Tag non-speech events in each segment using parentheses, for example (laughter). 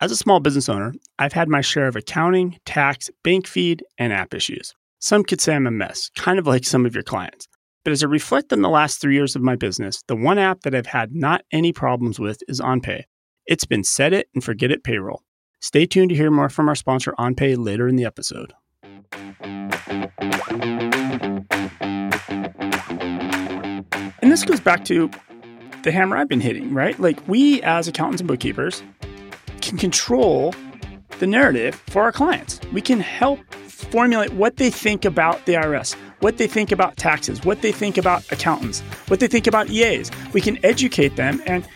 As a small business owner, I've had my share of accounting, tax, bank feed, and app issues. Some could say I'm a mess, kind of like some of your clients. But as I reflect on the last three years of my business, the one app that I've had not any problems with is OnPay. It's been set it and forget it payroll. Stay tuned to hear more from our sponsor OnPay later in the episode. And this goes back to the hammer I've been hitting, right? Like we as accountants and bookkeepers can control the narrative for our clients. We can help formulate what they think about the IRS, what they think about taxes, what they think about accountants, what they think about EAs. We can educate them and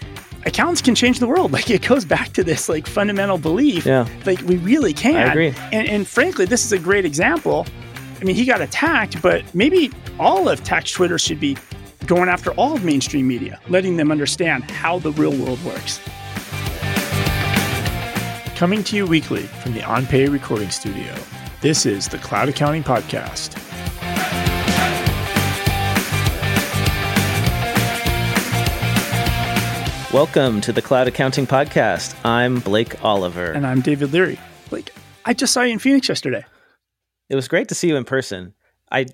accountants can change the world. (laughs) Like it goes back to this like fundamental belief. Yeah. Like we really can. I agree. And, and frankly, this is a great example. I mean, he got attacked, but maybe all of tax Twitter should be going after all of mainstream media, letting them understand how the real world works. Coming to you weekly from the OnPay recording studio, this is the Cloud Accounting Podcast. Welcome to the Cloud Accounting Podcast. I'm Blake Oliver. And I'm David Leary. Like, I just saw you in Phoenix yesterday. It was great to see you in person. I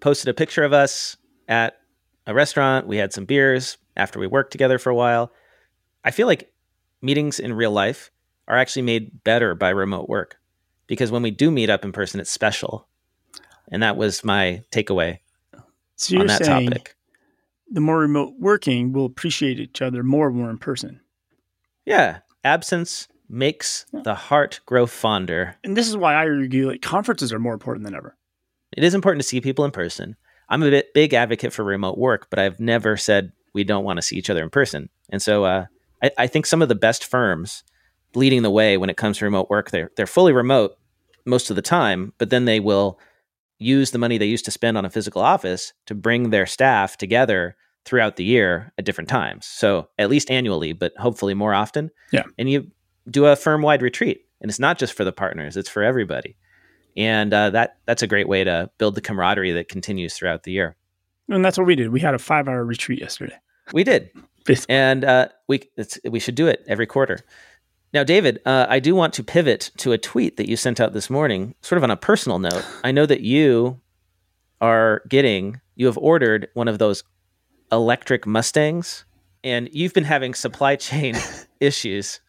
posted a picture of us at a restaurant. We had some beers after we worked together for a while. I feel like meetings in real life are actually made better by remote work because when we do meet up in person, it's special. And that was my takeaway So you're on that saying topic. the more remote working, we'll appreciate each other more when we're in person. Yeah, absence makes the heart grow fonder. And this is why I argue like conferences are more important than ever. It is important to see people in person. I'm a bit big advocate for remote work, but I've never said we don't want to see each other in person. And so uh, I, I think some of the best firms leading the way when it comes to remote work, they're they're fully remote most of the time, but then they will use the money they used to spend on a physical office to bring their staff together throughout the year at different times. So at least annually, but hopefully more often. Yeah. And you do a firm wide retreat, and it's not just for the partners; it's for everybody. And uh, that that's a great way to build the camaraderie that continues throughout the year. And that's what we did. We had a five hour retreat yesterday. We did, Basically. and uh, we it's, we should do it every quarter. Now, David, uh, I do want to pivot to a tweet that you sent out this morning, sort of on a personal note. I know that you are getting, you have ordered one of those electric Mustangs, and you've been having supply chain (laughs) issues,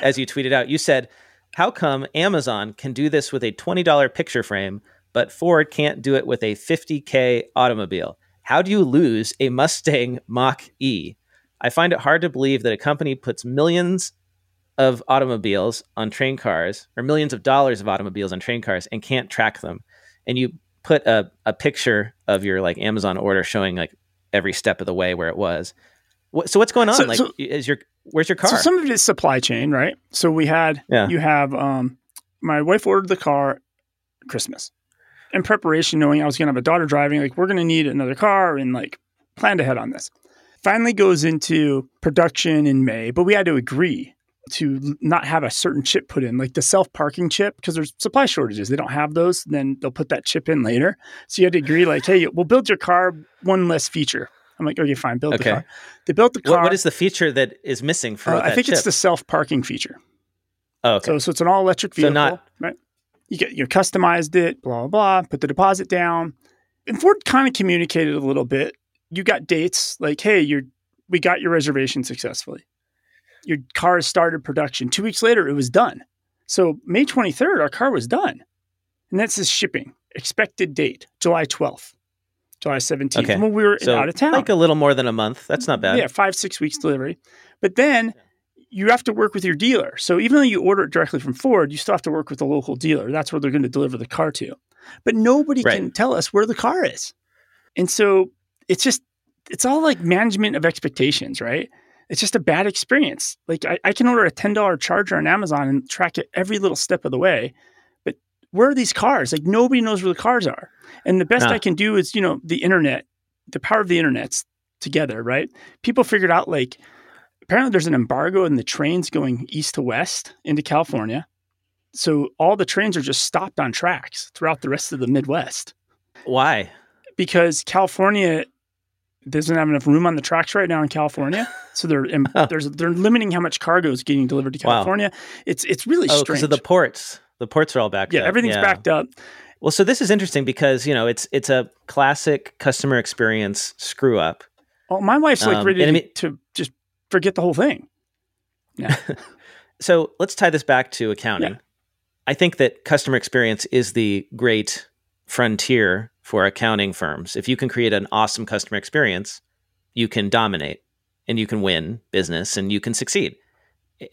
as you tweeted out. You said, "How come Amazon can do this with a twenty dollar picture frame, but Ford can't do it with a fifty k automobile? How do you lose a Mustang Mach E?" I find it hard to believe that a company puts millions of automobiles on train cars or millions of dollars of automobiles on train cars and can't track them. And you put a, a picture of your like Amazon order showing like every step of the way where it was. What, so what's going on? So- like, so- is your where's your car? So some of it is supply chain, right? So we had Yeah. you have um my wife ordered the car Christmas. In preparation, knowing I was gonna have a daughter driving, like we're gonna need another car and like planned ahead on this. Finally goes into production in May, but we had to agree to not have a certain chip put in, like the self parking chip, because there's supply shortages. They don't have those. Then they'll put that chip in later. So you had to agree, like, hey, we'll build your car one less feature. I'm like, okay, fine, build Okay. the car. They built the car. what, what is the feature that is missing for Uh, I think it's the self parking feature. oh, okay. So, so it's an all electric So vehicle, not- right? You get you customized it, blah blah blah. Put the deposit down, and Ford kind of communicated a little bit. You got dates like, hey, you're we got your reservation successfully. Your car started production. Two weeks later, it was done. So May 23rd, our car was done, and that says shipping expected date July 12th, July 17th. Okay. When we were so out of town, like a little more than a month. That's not bad. yeah, five, six weeks hmm. delivery. But then you have to work with your dealer. So even though you order it directly from Ford, you still have to work with the local dealer. That's where they're going to deliver the car to. But nobody Right. can tell us where the car is. And so it's just, it's all like management of expectations, right? It's just a bad experience. Like I, I can order a $10 charger on Amazon and track it every little step of the way. But where are these cars? Like nobody knows where the cars are. And the best. I can do is, you know, the internet, the power of the internet's together, right? People figured out like apparently there's an embargo in the trains going east to west into California. So all the trains are just stopped on tracks throughout the rest of the Midwest Why? because California doesn't have enough room on the tracks right now in California, (laughs) so they're there's they're limiting how much cargo is getting delivered to Wow. California. It's it's really Oh, strange. of the ports. The ports are all backed up. yeah, up. everything's backed up. Well, so this is interesting because you know it's it's a classic customer experience screw up. Oh, my wife's like Um, ready I to, mean- to just forget the whole thing. Yeah. (laughs) so let's tie this back to accounting. Yeah. I think that customer experience is the great frontier for accounting firms. If you can create an awesome customer experience, you can dominate and you can win business and you can succeed.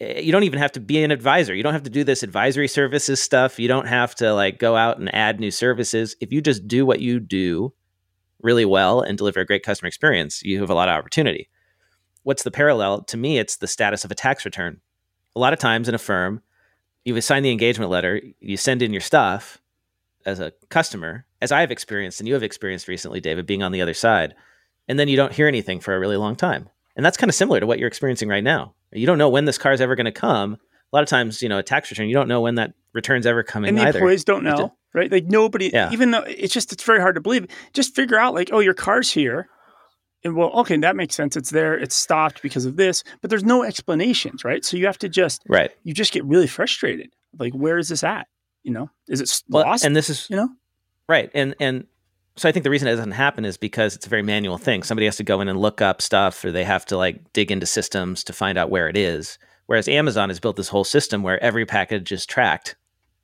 You don't even have to be an advisor. You don't have to do this advisory services stuff. You don't have to like go out and add new services. If you just do what you do really well and deliver a great customer experience, you have a lot of opportunity. What's the parallel? To me, it's the status of a tax return a lot of times in a firm, you've assigned the engagement letter, you send in your stuff as a customer, as I have experienced and you have experienced recently, David, being on the other side, and then you don't hear anything for a really long time. And that's kind of similar to what you're experiencing right now. You don't know when this car is ever going to come. A lot of times, you know, a tax return, you don't know when that return's ever coming and the either. employees don't Just know, right? Like nobody, Yeah. even though it's just it's very hard to believe. Just figure out like, oh, your car's here, and well, okay, that makes sense. It's there. It's stopped because of this, but there's no explanations, right? So you have to just Right. you just get really frustrated. Like, where is this at? You know, is it Well, lost? and this is you know, Right. And and so I think the reason it doesn't happen is because it's a very manual thing. Somebody has to go in and look up stuff or they have to like dig into systems to find out where it is. Whereas Amazon has built this whole system where every package is tracked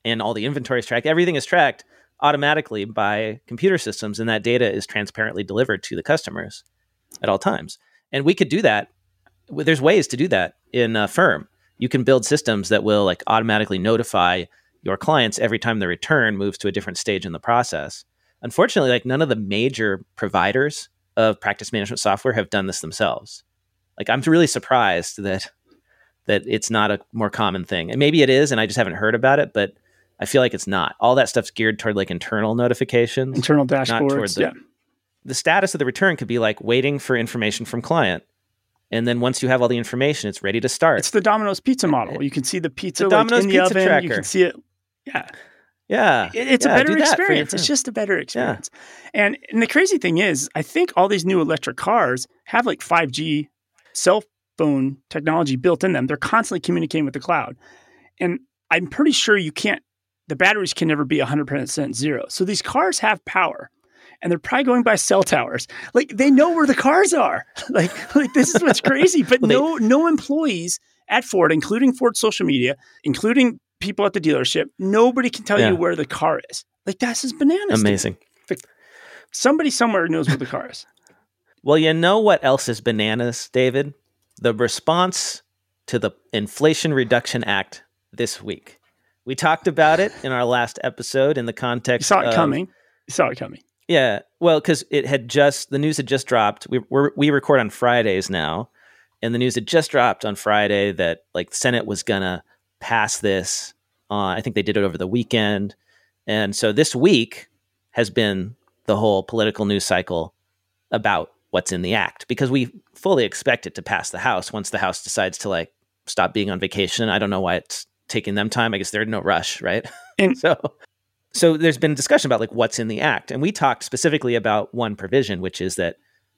and all the inventory is tracked. Everything is tracked automatically by computer systems and that data is transparently delivered to the customers at all times. And we could do that. There's ways to do that in a firm. You can build systems that will like automatically notify your clients every time the return moves to a different stage in the process. Unfortunately, like none of the major providers of practice management software have done this themselves. Like I'm really surprised that that it's not a more common thing. And maybe it is and I just haven't heard about it, but I feel like it's not. All that stuff's geared toward like internal notifications. internal dashboards. the- yeah, the status of the return could be like waiting for information from client. And then once you have all the information, it's ready to start. it's the Domino's pizza model. You can see the pizza The like, Domino's in the pizza oven. You can see it. Yeah, yeah. It's Yeah, a better that for your experience. It's just a better experience. And and the crazy thing is, I think all these new electric cars have like 5G cell phone technology built in them. They're constantly communicating with the cloud. And I'm pretty sure you can't the batteries can never be 100% zero. So these cars have power. And they're probably going by cell towers. Like they know where the cars are. (laughs) like like this is what's crazy, but (laughs) no no employees at Ford, including Ford social media, including people at the dealership, nobody can tell Yeah. you where the car is. Like that's just bananas. Amazing. Somebody somewhere knows where the car is. (laughs) Well, you know what else is bananas, David? The response to the Inflation Reduction Act this week. We talked about it in our last episode in the You context saw it of- coming. You saw it coming. Yeah, well, because it had just the news had just dropped. We we're, we record on Fridays now, and the news had just dropped on Friday that like the Senate was gonna pass this. Uh, I think they did it over the weekend, and so this week has been the whole political news cycle about what's in the act because we fully expect it to pass the House once the House decides to like stop being on vacation. I don't know why it's taking them time. I guess they're in no rush, right? (laughs) And- so so there's been discussion about like what's in the act and we talked specifically about one provision which is that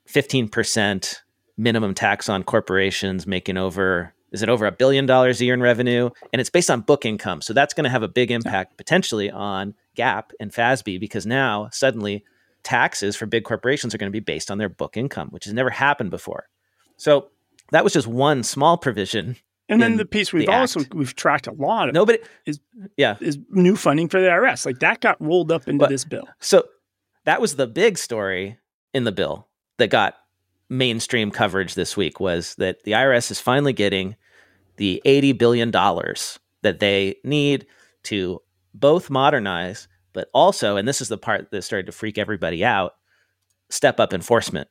15% minimum tax on corporations making over is it over a billion dollars a year in revenue and it's based on book income so that's going to have a big impact potentially on GAAP and fasb because now suddenly taxes for big corporations are going to be based on their book income which has never happened before so that was just one small provision And then the piece we've the also act. we've tracked a lot of nobody Is- yeah is new funding for the IRS. Like that got rolled up into But- this bill. So that was the big story in the bill that got mainstream coverage this week was that the IRS is finally getting the 80 billion dollars that they need to both modernize but also and this is the part that started to freak everybody out step up enforcement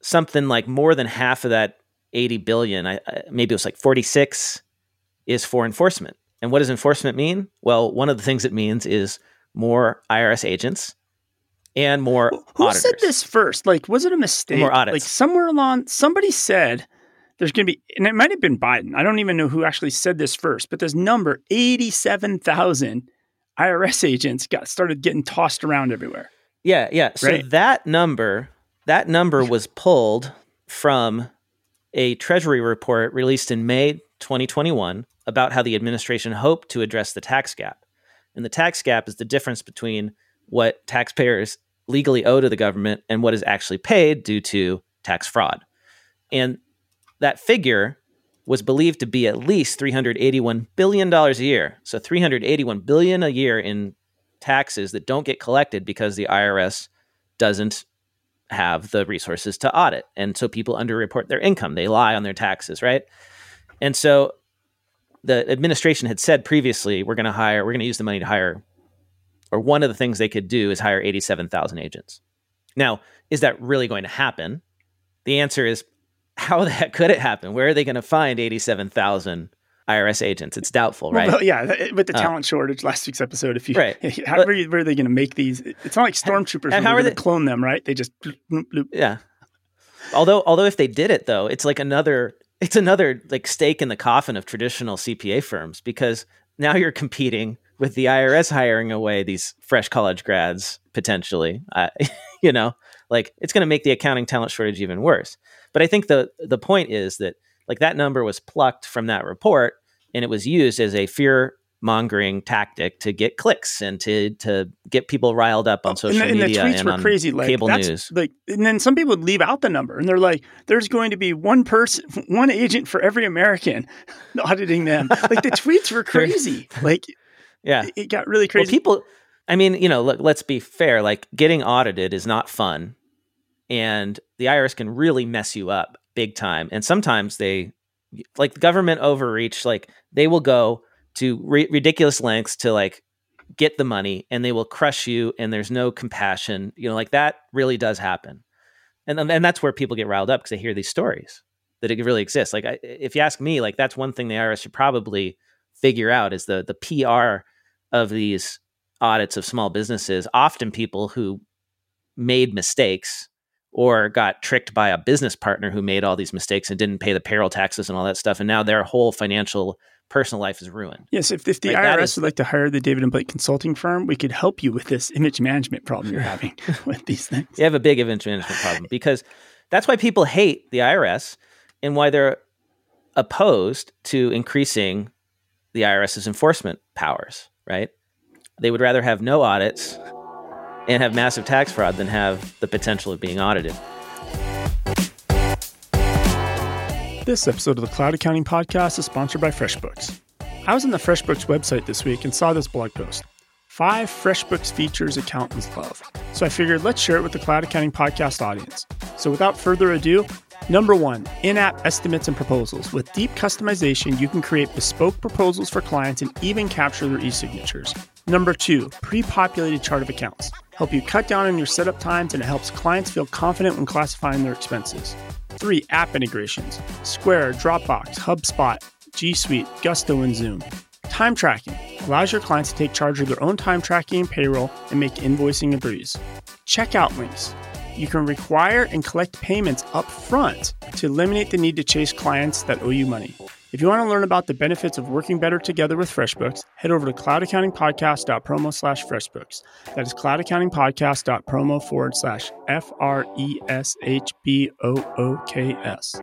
something like more than half of that 80 billion I, I, maybe it was like 46 is for enforcement and what does enforcement mean well one of the things it means is more irs agents and more Who auditors. said this first? Like, was it a mistake? More audits. Like somewhere along, somebody said there's going to be, and it might have been Biden. I don't even know who actually said this first, but this number, eighty-seven thousand IRS agents, got started getting tossed around everywhere. Yeah, yeah. So Right. that number that number was pulled from a Treasury report released in May 2021 about how the administration hoped to address the tax gap. And the tax gap is the difference between what taxpayers legally owe to the government and what is actually paid due to tax fraud. And that figure was believed to be at least 381 billion dollars a year. So 381 billion a year in taxes that don't get collected because the IRS doesn't have the resources to audit. And so people underreport their income. They lie on their taxes, right? And so the administration had said previously, we're going to hire, we're going to use the money to hire, or one of the things they could do is hire 87,000 agents. Now, is that really going to happen? The answer is how the heck could it happen? Where are they going to find 87,000 IRS agents? It's doubtful, right? Well, yeah, with the uh, talent uh, shortage, last week's episode, if you, right. (laughs) how but, where, are they going to make these? It's not like stormtroopers. And how are they clone them? Right? They just bloop, bloop. yeah. Although, although if they did it though, it's like another, it's another like stake in the coffin of traditional CPA firms because now you're competing with the IRS hiring away these fresh college grads potentially. Uh, (laughs) you know, like it's going to make the accounting talent shortage even worse. But I think the the point is that like that number was plucked from that report and it was used as a fear mongering tactic to get clicks and to to get people riled up on oh, social and the, media and, the tweets and were on crazy. Like, cable news. Like, and then some people would leave out the number, and they're like, "There's going to be one person, one agent for every American (laughs) auditing them." like the (laughs) tweets were crazy. like, yeah, it got really crazy. Well, people, I mean, you know, look, let's be fair. Like, getting audited is not fun and the IRS can really mess you up big time. And sometimes they, like the government overreach, like they will go to ri- ridiculous lengths to like get the money and they will crush you and there's no compassion. You know, like that really does happen. And, um, and that's where people get riled up because they hear these stories that it really exists. Like I, if you ask me, like that's one thing the IRS should probably figure out is the the PR of these audits of small businesses. Often people who made mistakes or got tricked by a business partner who made all these mistakes and didn't pay the payroll taxes and all that stuff. And now their whole financial personal life is ruined. Yes, if, if the right? IRS is, would like to hire the David and Blake consulting firm, we could help you with this image management problem you're (laughs) having with these things. You have a big image management problem because that's why people hate the IRS and why they're opposed to increasing the IRS's enforcement powers, right? They would rather have no audits and have massive tax fraud than have the potential of being audited. This episode of the Cloud Accounting Podcast is sponsored by FreshBooks. I was on the FreshBooks website this week and saw this blog post. Five FreshBooks features accountants love. So I figured let's share it with the Cloud Accounting Podcast audience. So without further ado, number one, in app estimates and proposals. With deep customization, you can create bespoke proposals for clients and even capture their e signatures. Number two, pre populated chart of accounts help you cut down on your setup times, and it helps clients feel confident when classifying their expenses. Three, app integrations Square, Dropbox, HubSpot, G Suite, Gusto, and Zoom. Time tracking allows your clients to take charge of their own time tracking and payroll and make invoicing a breeze. Checkout links. You can require and collect payments up front to eliminate the need to chase clients that owe you money. If you want to learn about the benefits of working better together with FreshBooks, head over to cloudaccountingpodcast.promo slash FreshBooks. That is cloudaccountingpodcast.promo forward slash F R E S H B O O K S.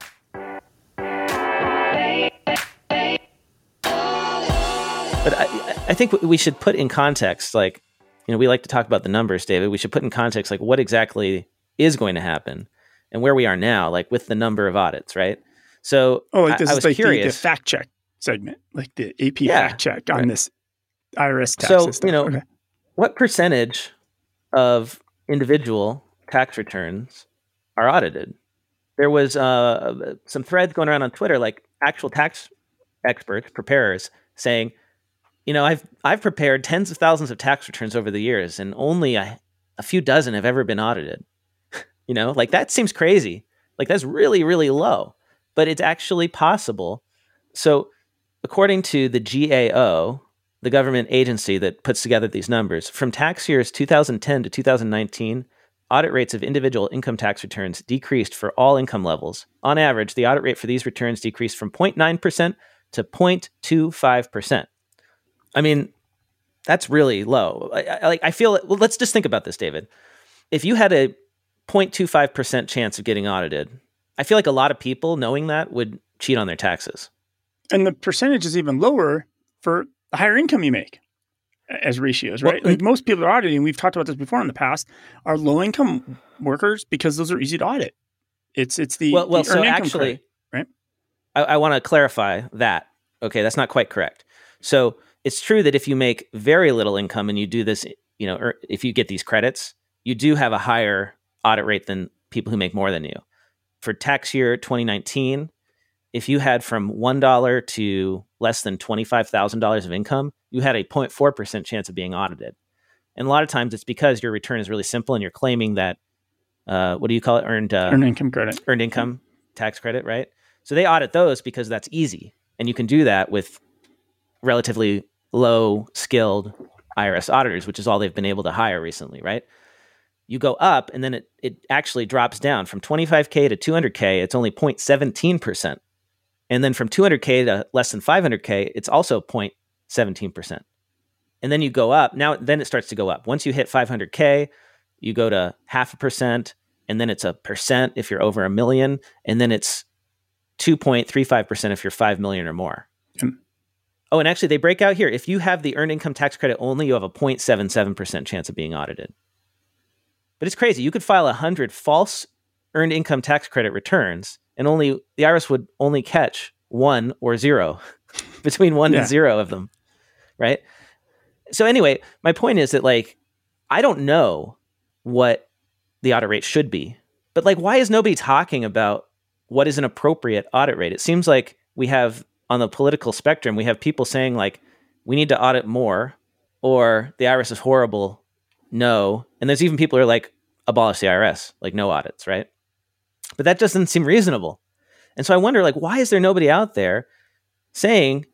But I, I think we should put in context, like, you know, we like to talk about the numbers, David. We should put in context, like, what exactly is going to happen and where we are now, like, with the number of audits, right? So oh, like this I, I was like curious. The, the, fact check segment, like the AP yeah, fact check on right. this IRS tax so, system. you know, okay. what percentage of individual tax returns are audited? There was uh, some threads going around on Twitter, like actual tax experts, preparers, saying, you know, I've I've prepared tens of thousands of tax returns over the years, and only a, a few dozen have ever been audited. (laughs) you know, like that seems crazy. Like that's really really low but it's actually possible. So, according to the GAO, the government agency that puts together these numbers, from tax years 2010 to 2019, audit rates of individual income tax returns decreased for all income levels. On average, the audit rate for these returns decreased from 0.9% to 0.25%. I mean, that's really low. Like I feel well, let's just think about this, David. If you had a 0.25% chance of getting audited. I feel like a lot of people knowing that would cheat on their taxes. And the percentage is even lower for the higher income you make as ratios, right? Well, like most people are auditing, and we've talked about this before in the past, are low income workers because those are easy to audit. It's it's the well, well the so actually, credit, right? I, I want to clarify that. Okay, that's not quite correct. So it's true that if you make very little income and you do this, you know, or if you get these credits, you do have a higher audit rate than people who make more than you. For tax year 2019, if you had from $1 to less than $25,000 of income, you had a 0.4% chance of being audited. And a lot of times it's because your return is really simple and you're claiming that, uh, what do you call it? Earned, uh, Earned income credit. earned income tax credit, right? So they audit those because that's easy. And you can do that with relatively low skilled IRS auditors, which is all they've been able to hire recently, right? You go up and then it, it actually drops down from 25K to 200K, it's only 0.17%. And then from 200K to less than 500K, it's also 0.17%. And then you go up. Now, then it starts to go up. Once you hit 500K, you go to half a percent, and then it's a percent if you're over a million, and then it's 2.35% if you're 5 million or more. Hmm. Oh, and actually, they break out here. If you have the earned income tax credit only, you have a 0.77% chance of being audited. But it's crazy. You could file 100 false earned income tax credit returns, and only the IRS would only catch one or zero (laughs) between one Yeah. and zero of them. Right. So, anyway, my point is that, like, I don't know what the audit rate should be, but, like, why is nobody talking about what is an appropriate audit rate? It seems like we have on the political spectrum, we have people saying, like, we need to audit more, or the IRS is horrible. No. And there's even people who are like, abolish the IRS, like, no audits, right? But that doesn't seem reasonable. And so I wonder, like, why is there nobody out there saying,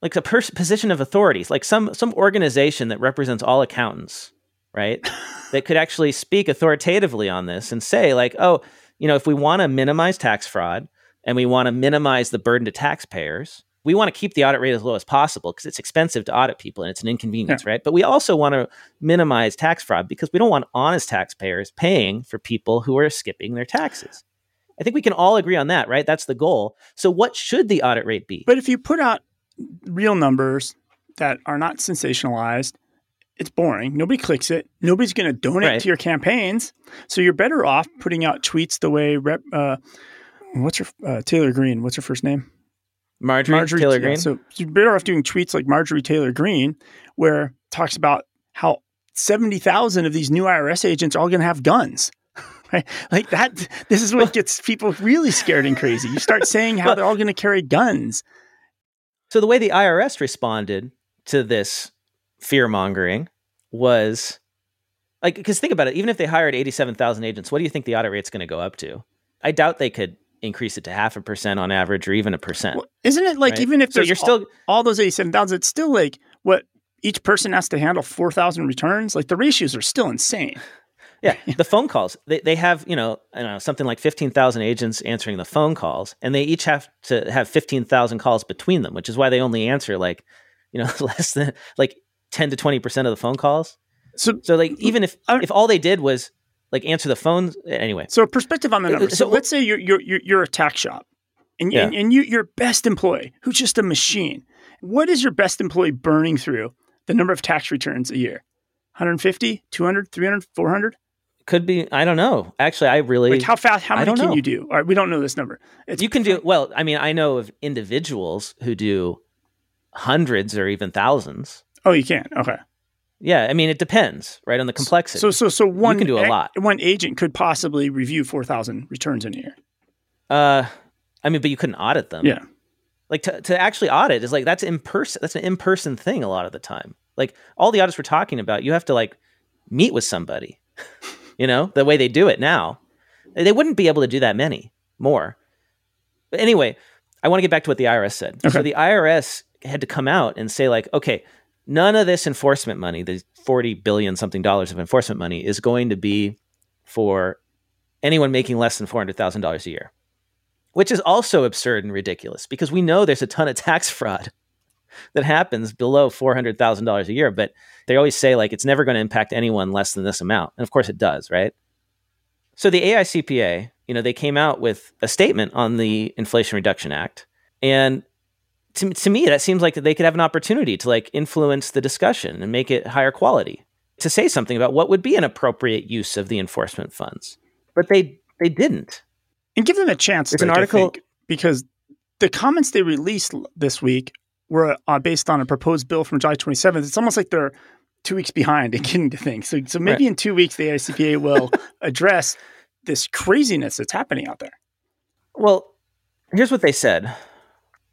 like, a pers- position of authorities, like some some organization that represents all accountants, right? (laughs) that could actually speak authoritatively on this and say, like, oh, you know, if we want to minimize tax fraud and we want to minimize the burden to taxpayers, we want to keep the audit rate as low as possible because it's expensive to audit people and it's an inconvenience, right? But we also want to minimize tax fraud because we don't want honest taxpayers paying for people who are skipping their taxes. I think we can all agree on that, right? That's the goal. So, what should the audit rate be? But if you put out real numbers that are not sensationalized, it's boring. Nobody clicks it. Nobody's going to donate Right. to your campaigns. So you're better off putting out tweets the way Rep. Uh, what's her uh, Taylor Greene? What's her first name? Marjorie, Taylor yeah, Greene. So you're better off doing tweets like Marjorie Taylor Greene, where talks about how seventy thousand of these new IRS agents are all going to have guns. (laughs) Right? Like that. This is what gets people really scared and crazy. You start saying how they're all going to carry guns. So the way the IRS responded to this fear mongering was like, because think about it, even if they hired 87,000 agents, what do you think the audit rate's going to go up to? I doubt they could increase it to half a percent on average or even a percent. Well, isn't it like right? even if so you're still, all those eighty-seven thousand, it's still like what each person has to handle four thousand returns. Like the ratios are still insane. (laughs) yeah, (laughs) the phone calls, they, they have, you know, I don't know, something like 15,000 agents answering the phone calls, and they each have to have 15,000 calls between them, which is why they only answer like, you know, (laughs) less than like 10 to 20% of the phone calls. So, So like even if if all they did was like answer the phones anyway. so perspective on the Uh, numbers. So, so- let's say you're you're you're, you're a tax shop, and Yeah. and, and you your best employee who's just a machine. What is your best employee burning through the number of tax returns a year? 150, 200, 300, 400? Could be I don't know. Actually, I really Like how fast? How many can know. you do? All right, we don't know this number. It's you can do well. I mean, I know of individuals who do hundreds or even thousands. Oh, you can. Okay. Yeah, I mean, it depends, right, on the complexity. So so so one you can do a lot. One agent could possibly review 4,000 returns in a year. uh, I mean, but you couldn't audit them. Yeah. like to, to actually audit is like that's in person. That's an in person thing a lot of the time. Like all the audits we're talking about, you have to like meet with somebody. (laughs) you know the way they do it now, they wouldn't be able to do that many more. But anyway, I want to get back to what the IRS said. So the IRS had to come out and say like, okay, none of this enforcement money, the forty billion something dollars of enforcement money, is going to be for anyone making less than four hundred thousand dollars a year which is also absurd and ridiculous because we know there's a ton of (laughs) tax fraud that happens below $400,000 a year, but they always say like it's never going to impact anyone less than this amount. And of course it does, right? So the AICPA, you know, they came out with a statement on the Inflation Reduction Act, and to, to me, that seems like they could have an opportunity to like influence the discussion and make it higher quality. To say something about what would be an appropriate use of the enforcement funds, but they they didn't. And give them a chance. There's an article because the comments they released this week were uh, based on a proposed bill from July 27th. It's almost like they're two weeks behind in getting to things. So, so maybe right. in two weeks, the AICPA will (laughs) address this craziness that's happening out there. Well, here's what they said.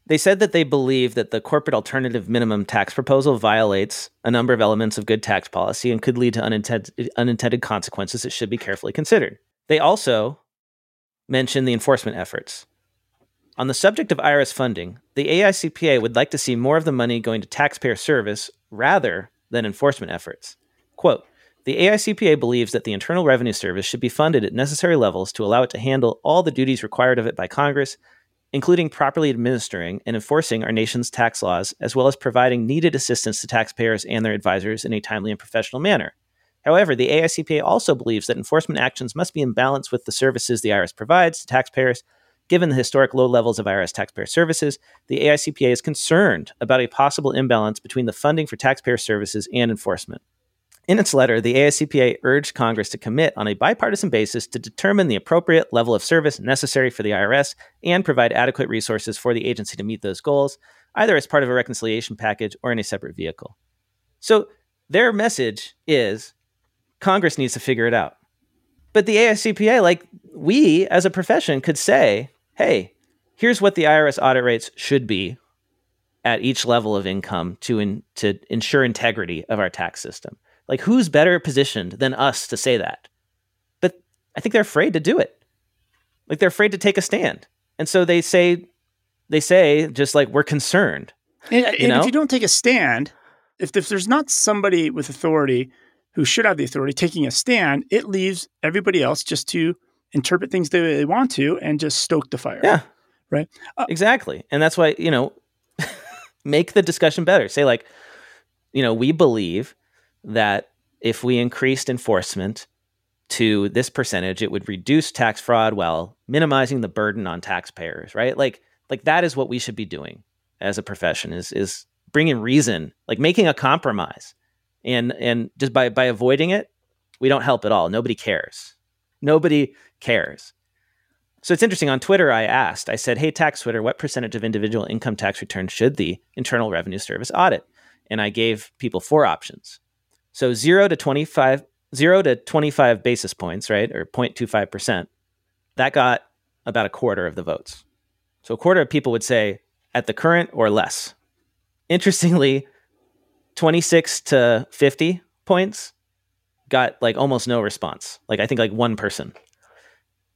They said that they believe that the corporate alternative minimum tax proposal violates a number of elements of good tax policy and could lead to unintended, unintended consequences that should be carefully considered. They also mentioned the enforcement efforts. On the subject of IRS funding, the AICPA would like to see more of the money going to taxpayer service rather than enforcement efforts. Quote, the AICPA believes that the Internal Revenue Service should be funded at necessary levels to allow it to handle all the duties required of it by Congress, including properly administering and enforcing our nation's tax laws, as well as providing needed assistance to taxpayers and their advisors in a timely and professional manner. However, the AICPA also believes that enforcement actions must be in balance with the services the IRS provides to taxpayers Given the historic low levels of IRS taxpayer services, the AICPA is concerned about a possible imbalance between the funding for taxpayer services and enforcement. In its letter, the AICPA urged Congress to commit on a bipartisan basis to determine the appropriate level of service necessary for the IRS and provide adequate resources for the agency to meet those goals, either as part of a reconciliation package or in a separate vehicle. So their message is Congress needs to figure it out. But the AICPA, like we as a profession, could say, hey, here's what the IRS audit rates should be at each level of income to in, to ensure integrity of our tax system. Like who's better positioned than us to say that? But I think they're afraid to do it. Like they're afraid to take a stand. And so they say they say just like we're concerned. And, and if you don't take a stand, if, if there's not somebody with authority who should have the authority taking a stand, it leaves everybody else just to interpret things the way they want to and just stoke the fire. Yeah. Right. Uh, exactly. And that's why, you know, (laughs) make the discussion better. Say, like, you know, we believe that if we increased enforcement to this percentage, it would reduce tax fraud while minimizing the burden on taxpayers, right? Like, like that is what we should be doing as a profession is is bringing reason, like making a compromise, and and just by by avoiding it, we don't help at all. Nobody cares. Nobody cares. So it's interesting. On Twitter, I asked, I said, Hey, Tax Twitter, what percentage of individual income tax returns should the Internal Revenue Service audit? And I gave people four options. So zero to 25, zero to 25 basis points, right? Or 0.25%. That got about a quarter of the votes. So a quarter of people would say at the current or less. Interestingly, 26 to 50 points got like almost no response. Like I think like one person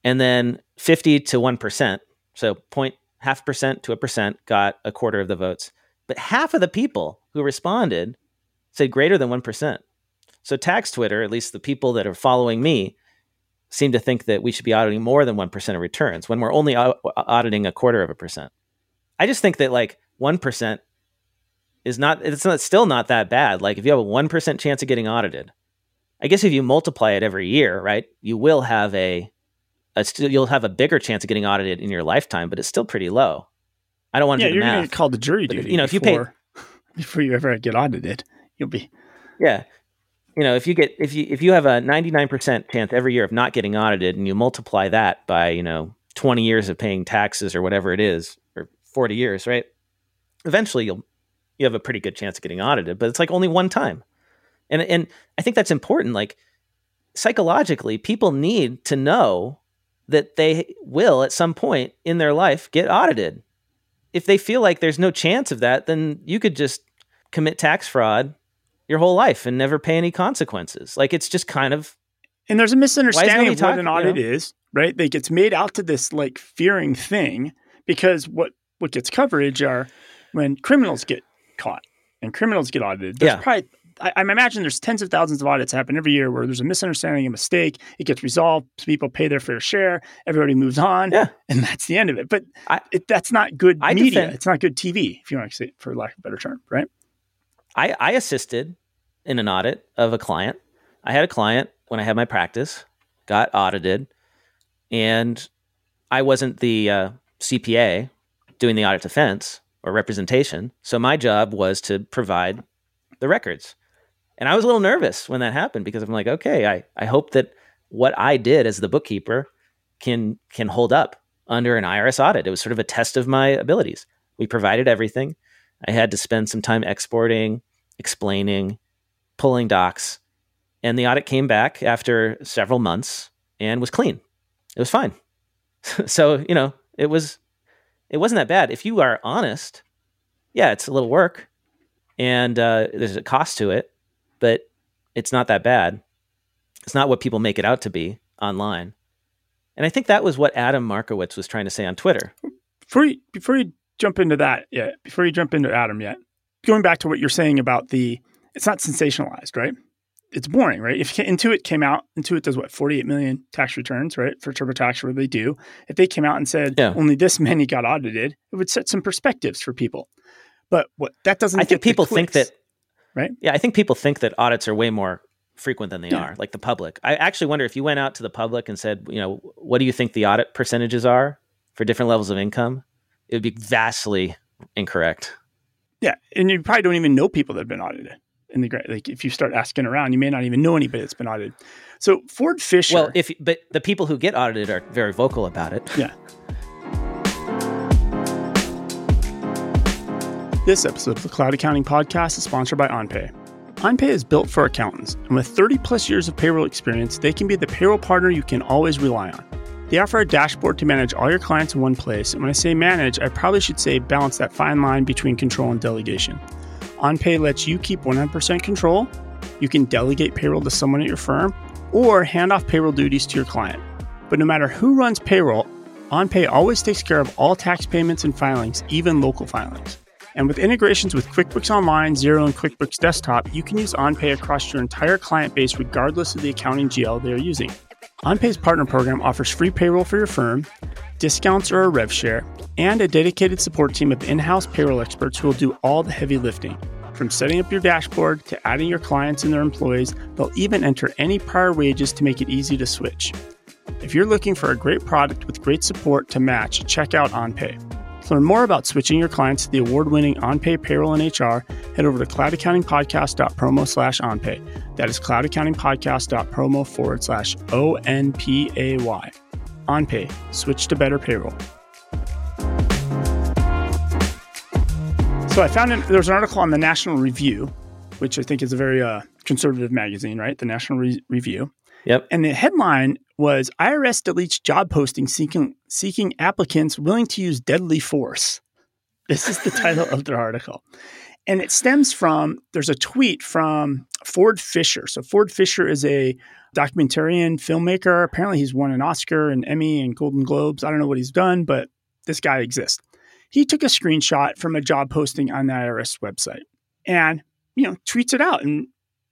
and then 50 to 1%, so point half percent to a percent got a quarter of the votes. But half of the people who responded said greater than 1%. So tax Twitter, at least the people that are following me, seem to think that we should be auditing more than 1% of returns when we're only auditing a quarter of a percent. I just think that like 1% is not it's not still not that bad. Like if you have a 1% chance of getting audited, I guess if you multiply it every year, right? You will have a still, you'll have a bigger chance of getting audited in your lifetime, but it's still pretty low. I don't want to yeah, you're math. Gonna get called to jury duty. You know, if you pay (laughs) before you ever get audited, you'll be. Yeah, you know, if you get if you if you have a 99% chance every year of not getting audited, and you multiply that by you know 20 years of paying taxes or whatever it is, or 40 years, right? Eventually, you'll you have a pretty good chance of getting audited, but it's like only one time, and and I think that's important. Like psychologically, people need to know that they will at some point in their life get audited. If they feel like there's no chance of that, then you could just commit tax fraud your whole life and never pay any consequences. Like it's just kind of and there's a misunderstanding of what an audit you know? is, right? Like it's made out to this like fearing thing because what what gets coverage are when criminals get caught and criminals get audited. There's yeah. probably I, I imagine there's tens of thousands of audits happen every year where there's a misunderstanding, a mistake, it gets resolved, people pay their fair share, everybody moves on, yeah. and that's the end of it. But I, it, that's not good I media. Defend, it's not good TV, if you want to say it for lack of a better term, right? I, I assisted in an audit of a client. I had a client when I had my practice, got audited. and I wasn't the uh, CPA doing the audit defense or representation. So my job was to provide the records. And I was a little nervous when that happened because I'm like, okay, I, I hope that what I did as the bookkeeper can can hold up under an IRS audit. It was sort of a test of my abilities. We provided everything. I had to spend some time exporting, explaining, pulling docs, and the audit came back after several months and was clean. It was fine. (laughs) so, you know, it was it wasn't that bad. If you are honest, yeah, it's a little work and uh, there's a cost to it, but it's not that bad. It's not what people make it out to be online. And I think that was what Adam Markowitz was trying to say on Twitter. Before you, before you jump into that yet, before you jump into Adam yet, going back to what you're saying about the, it's not sensationalized, right? It's boring, right? If Intuit came out, Intuit does what, 48 million tax returns, right? For TurboTax, where they do. If they came out and said yeah. only this many got audited, it would set some perspectives for people. But what that doesn't. I think people think that, right? Yeah, I think people think that audits are way more frequent than they yeah. are, like the public. I actually wonder if you went out to the public and said, you know, what do you think the audit percentages are for different levels of income? It would be vastly incorrect. Yeah, and you probably don't even know people that have been audited in the like if you start asking around, you may not even know anybody that's been audited. So Ford Fischer. Well, if but the people who get audited are very vocal about it. Yeah. This episode of the Cloud Accounting Podcast is sponsored by OnPay. OnPay is built for accountants, and with 30 plus years of payroll experience, they can be the payroll partner you can always rely on. They offer a dashboard to manage all your clients in one place, and when I say manage, I probably should say balance that fine line between control and delegation. OnPay lets you keep 100% control. You can delegate payroll to someone at your firm or hand off payroll duties to your client. But no matter who runs payroll, OnPay always takes care of all tax payments and filings, even local filings. And with integrations with QuickBooks Online, Xero, and QuickBooks Desktop, you can use OnPay across your entire client base regardless of the accounting GL they are using. OnPay's partner program offers free payroll for your firm, discounts or a rev share, and a dedicated support team of in house payroll experts who will do all the heavy lifting. From setting up your dashboard to adding your clients and their employees, they'll even enter any prior wages to make it easy to switch. If you're looking for a great product with great support to match, check out OnPay. To learn more about switching your clients to the award-winning OnPay Payroll and HR, head over to cloudaccountingpodcast.promo slash OnPay. That is cloudaccountingpodcast.promo forward slash O-N-P-A-Y. OnPay. Switch to better payroll. So I found an, there was an article on the National Review, which I think is a very uh, conservative magazine, right? The National Re- Review. Yep. And the headline was IRS deletes job posting seeking seeking applicants willing to use deadly force. This is the title of their article. And it stems from there's a tweet from Ford Fischer. So Ford Fischer is a documentarian filmmaker. Apparently he's won an Oscar and Emmy and Golden Globes. I don't know what he's done, but this guy exists. He took a screenshot from a job posting on the IRS website and, you know, tweets it out. And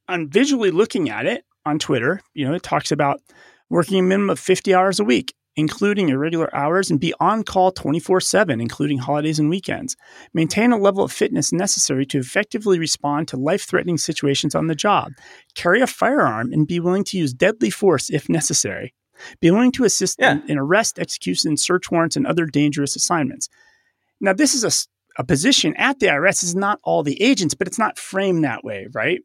I'm visually looking at it on Twitter. You know, it talks about working a minimum of 50 hours a week, including irregular hours, and be on call 24 7, including holidays and weekends. Maintain a level of fitness necessary to effectively respond to life threatening situations on the job. Carry a firearm and be willing to use deadly force if necessary. Be willing to assist yeah. in, in, arrest, execution, search warrants, and other dangerous assignments. Now, this is a, a position at the IRS. is not all the agents, but it's not framed that way, right?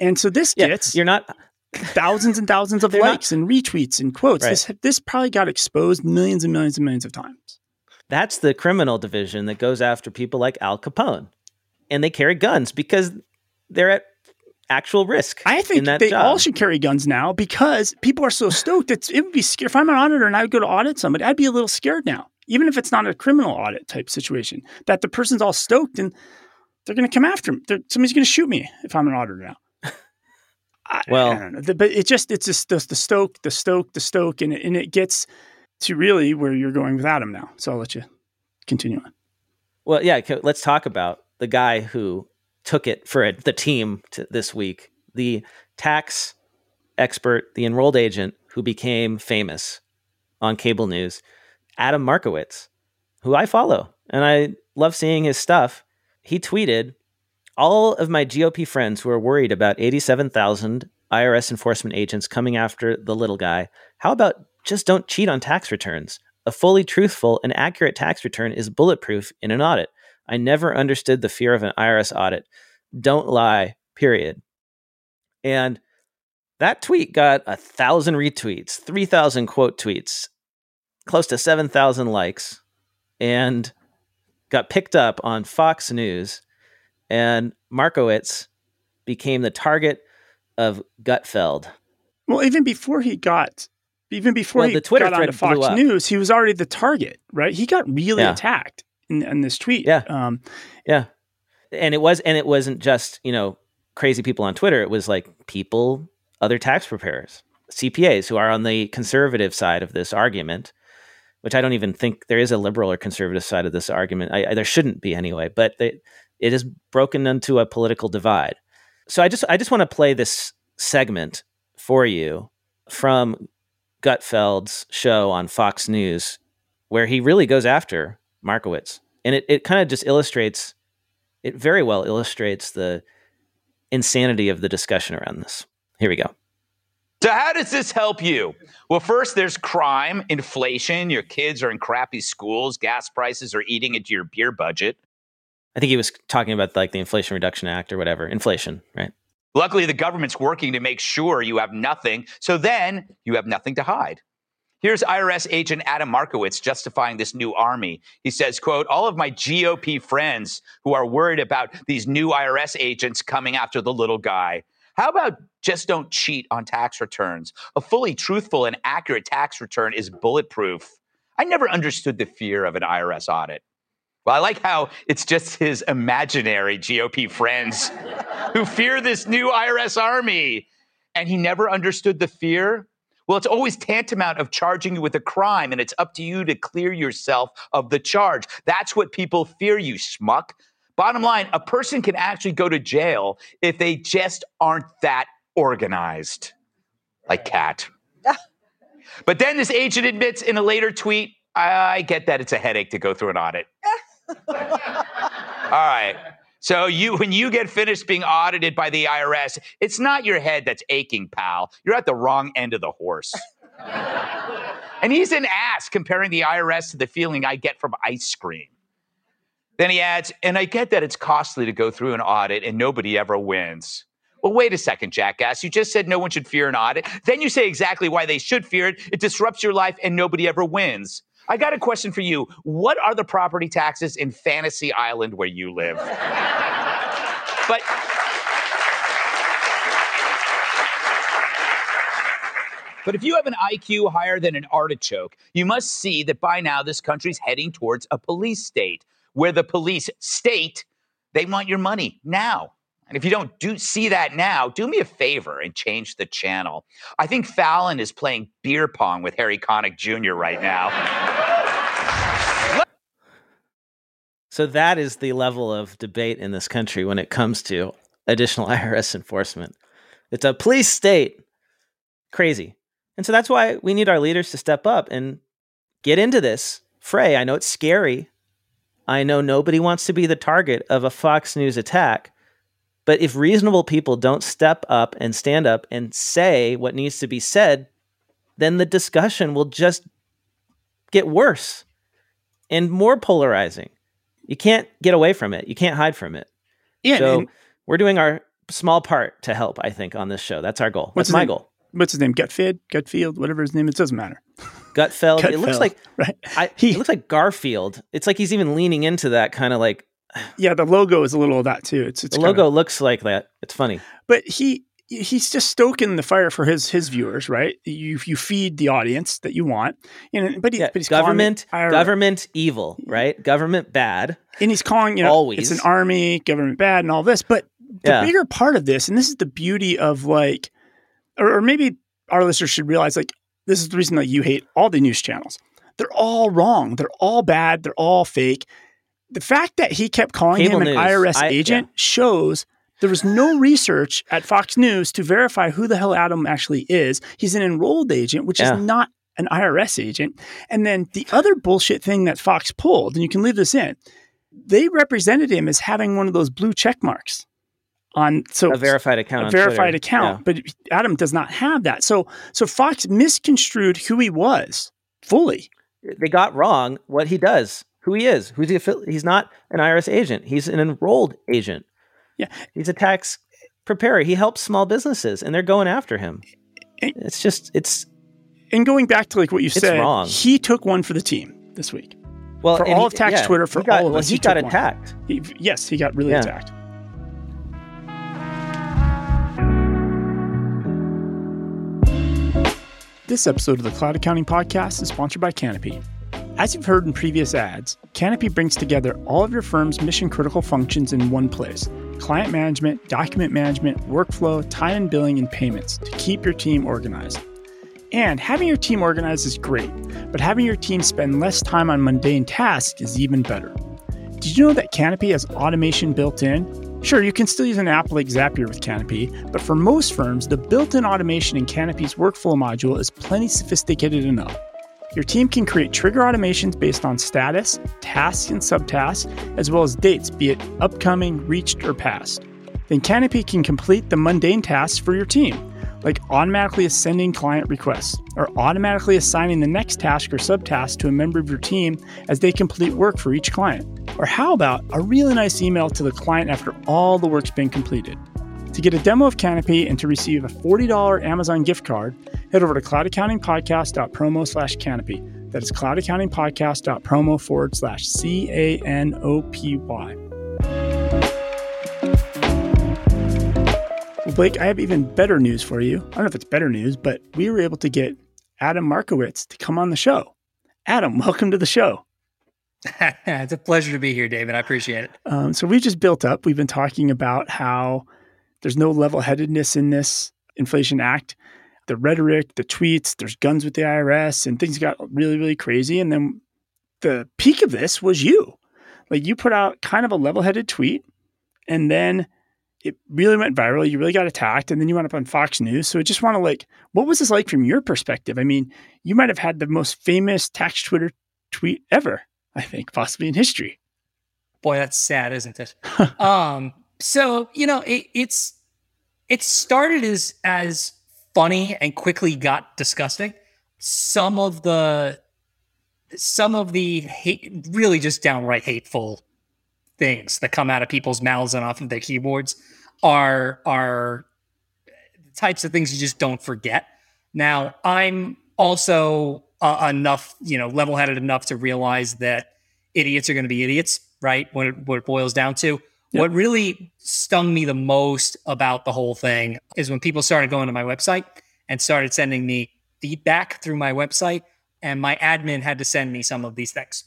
And so this yeah, gets you're not thousands and thousands of They're likes not, and retweets and quotes. Right. This this probably got exposed millions and millions and millions of times. That's the criminal division that goes after people like Al Capone, and they carry guns because they're at actual risk. I think they job. all should carry guns now because people are so stoked. It's, it would be scary. If I'm an auditor and I would go to audit somebody, I'd be a little scared now, even if it's not a criminal audit type situation. That the person's all stoked and they're going to come after me. They're, somebody's going to shoot me if I'm an auditor now. Well, I don't know. But it just it's just the, the stoke, the stoke, the stoke, and it, and it gets to really where you're going without Adam now. So I'll let you continue on. Well, yeah, let's talk about the guy who took it for the team this week, the tax expert, the enrolled agent who became famous on cable news, Adam Markowitz, who I follow and I love seeing his stuff. He tweeted all of my GOP friends who are worried about 87,000 IRS enforcement agents coming after the little guy, how about just don't cheat on tax returns. A fully truthful and accurate tax return is bulletproof in an audit. I never understood the fear of an IRS audit. Don't lie, period. And that tweet got a thousand retweets, 3,000 quote tweets, close to 7,000 likes, and got picked up on Fox News. And Markowitz became the target of Gutfeld. Well, even before he got, even before well, he the Twitter got onto Fox News, he was already the target, right? He got really yeah. attacked in, in, this tweet. Yeah, um, yeah, and it was, and it wasn't just you know crazy people on Twitter. It was like people, other tax preparers, CPAs who are on the conservative side of this argument, which I don't even think there is a liberal or conservative side of this argument. I, I, there shouldn't be anyway, but they, it is broken into a political divide. So I just I just want to play this segment for you from Gutfeld's show on Fox News, where he really goes after Markowitz. And it, it kind of just illustrates, it very well illustrates the insanity of the discussion around this. Here we go. So, how does this help you? Well, first, there's crime, inflation. Your kids are in crappy schools. Gas prices are eating into your beer budget. I think he was talking about like the Inflation Reduction Act or whatever. Inflation, right? Luckily, the government's working to make sure you have nothing. So then you have nothing to hide. Here's IRS agent Adam Markowitz justifying this new army. He says, quote, all of my GOP friends who are worried about these new IRS agents coming after the little guy. How about just don't cheat on tax returns? A fully truthful and accurate tax return is bulletproof. I never understood the fear of an IRS audit. Well, I like how it's just his imaginary GOP friends who fear this new IRS army. And he never understood the fear. Well, it's always tantamount of charging you with a crime, and it's up to you to clear yourself of the charge. That's what people fear you, schmuck. Bottom line, a person can actually go to jail if they just aren't that organized, like Kat. (laughs) but then this agent admits in a later tweet, I get that it's a headache to go through an audit. (laughs) All right. So you when you get finished being audited by the IRS, it's not your head that's aching, pal. You're at the wrong end of the horse. and he's an ass comparing the IRS to the feeling I get from ice cream. Then he adds, and I get that it's costly to go through an audit and nobody ever wins. Well, wait a second, jackass. You just said no one should fear an audit. Then you say exactly why they should fear it. It disrupts your life and nobody ever wins. I got a question for you. What are the property taxes in Fantasy Island where you live? but But if you have an IQ higher than an artichoke, you must see that by now this country's heading towards a police state where the police state they want your money now. And if you don't do see that now, do me a favor and change the channel. I think Fallon is playing beer pong with Harry Connick Jr. right now. So that is the level of debate in this country when it comes to additional (laughs) IRS enforcement. It's a police state. Crazy. And so that's why we need our leaders to step up and get into this fray. I know it's scary. I know nobody wants to be the target of a Fox News attack. But if reasonable people don't step up and stand up and say what needs to be said, then the discussion will just get worse and more polarizing. You can't get away from it. You can't hide from it. Yeah. So and, we're doing our small part to help, I think, on this show. That's our goal. What's That's my name? goal. What's his name? Gutfield? Gutfield, whatever his name. It doesn't matter. Gutfeld. Gutfeld. It looks like right. I, he, (laughs) it looks like Garfield. It's like he's even leaning into that kind of like (sighs) yeah, the logo is a little of that too. It's, it's the logo of, looks like that. It's funny, but he he's just stoking the fire for his his viewers, right? You you feed the audience that you want, know. But, he, yeah, but he's government government evil, right? Government bad, and he's calling you know always it's an army, government bad, and all this. But the yeah. bigger part of this, and this is the beauty of like, or, or maybe our listeners should realize like this is the reason that you hate all the news channels. They're all wrong. They're all bad. They're all fake the fact that he kept calling Cable him an News. IRS I, agent yeah. shows there was no research at Fox News to verify who the hell Adam actually is. He's an enrolled agent, which yeah. is not an IRS agent. And then the other bullshit thing that Fox pulled, and you can leave this in, they represented him as having one of those blue check marks on so a verified account. a verified account, but Adam does not have that. So so Fox misconstrued who he was fully. They got wrong what he does, who he is, who's he. He's not an IRS agent. He's an enrolled agent. Yeah. he's a tax preparer. He helps small businesses, and they're going after him. And- It's just it's And going back to like what you said, wrong. he took one for the team this week. well For all he- of tax yeah, Twitter, for got, all of well, us, he, he got attacked. He, yes, he got really Yeah. attacked. This episode of the Cloud Accounting Podcast is sponsored by Canopy. As you've heard in previous ads, Canopy brings together all of your firm's mission critical functions in one place client management, document management, workflow, time and billing, and payments to keep your team organized. And having your team organized is great, but having your team spend less time on mundane tasks is even better. Did you know that Canopy has automation built in? Sure, you can still use an app like Zapier with Canopy, but for most firms, the built in automation in Canopy's workflow module is plenty sophisticated enough. Your team can create trigger automations based on status, tasks, and subtasks, as well as dates, be it upcoming, reached, or past. Then Canopy can complete the mundane tasks for your team, like automatically sending client requests or automatically assigning the next task or subtask to a member of your team as they complete work for each client. Or how about a really nice email to the client after all the work's been completed? To get a demo of Canopy and to receive a $40 Amazon gift card, head over to cloudaccountingpodcast.promo slash canopy. That is cloudaccountingpodcast.promo forward slash C A N O P Y. Well, Blake, I have even better news for you. I don't know if it's better news, but we were able to get Adam Markowitz to come on the show. Adam, (laughs) welcome to the show. (laughs) it's a pleasure to be here, David. I appreciate it. Um, so we just built up. We've been talking about how there's no level headedness in this Inflation Act. The rhetoric, the tweets, there's guns with the IRS, and things got really, really crazy. And then the peak of this was you. Like you put out kind of a level headed tweet, and then it really went viral. You really got attacked, and then you went up on Fox News. So I just want to like, what was this like from your perspective? I mean, you might have had the most famous tax Twitter tweet ever, I think, possibly in history. Boy, that's sad, isn't it? (laughs) um, so you know, it, it's it started as as funny and quickly got disgusting. Some of the some of the hate, really just downright hateful things that come out of people's mouths and off of their keyboards are are the types of things you just don't forget. Now, I'm also uh, enough, you know, level-headed enough to realize that idiots are going to be idiots, right? When it, what it boils down to. What really stung me the most about the whole thing is when people started going to my website and started sending me feedback through my website, and my admin had to send me some of these things.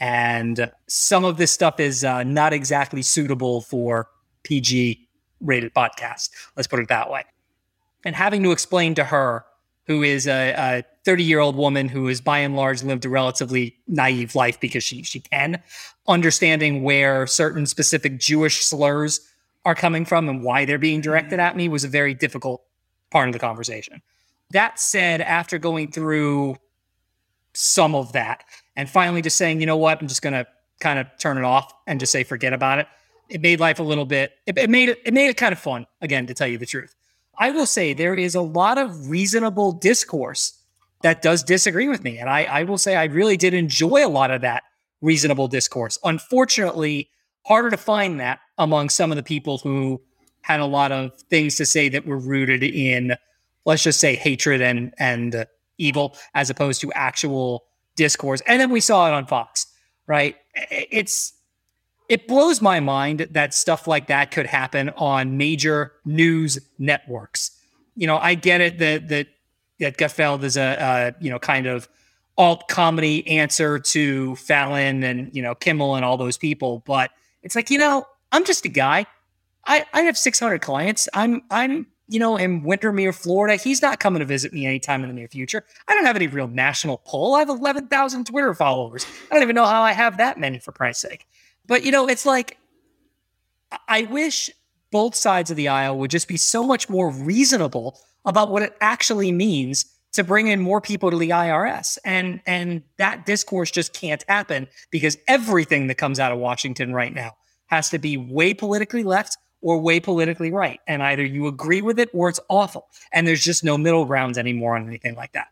And some of this stuff is uh, not exactly suitable for PG rated podcast. Let's put it that way. And having to explain to her, who is a 30 year old woman who has by and large lived a relatively naive life because she, she can, understanding where certain specific Jewish slurs are coming from and why they're being directed mm-hmm. at me was a very difficult part of the conversation. That said, after going through some of that and finally just saying, you know what, I'm just going to kind of turn it off and just say, forget about it. It made life a little bit, it, it made it, it made it kind of fun, again, to tell you the truth. I will say there is a lot of reasonable discourse that does disagree with me. And I, I will say I really did enjoy a lot of that reasonable discourse. Unfortunately, harder to find that among some of the people who had a lot of things to say that were rooted in, let's just say, hatred and and evil, as opposed to actual discourse. And then we saw it on Fox, right? It's it blows my mind that stuff like that could happen on major news networks. You know, I get it that that that Gutfeld is a uh, you know kind of alt comedy answer to Fallon and you know Kimmel and all those people, but it's like you know I'm just a guy. I I have 600 clients. I'm I'm you know in Windermere, Florida. He's not coming to visit me anytime in the near future. I don't have any real national pull. I have 11,000 Twitter followers. I don't even know how I have that many for Christ's sake. But you know, it's like I wish both sides of the aisle would just be so much more reasonable about what it actually means to bring in more people to the IRS. And and that discourse just can't happen because everything that comes out of Washington right now has to be way politically left, or way politically right. And either you agree with it or it's awful. And there's just no middle grounds anymore on anything like that.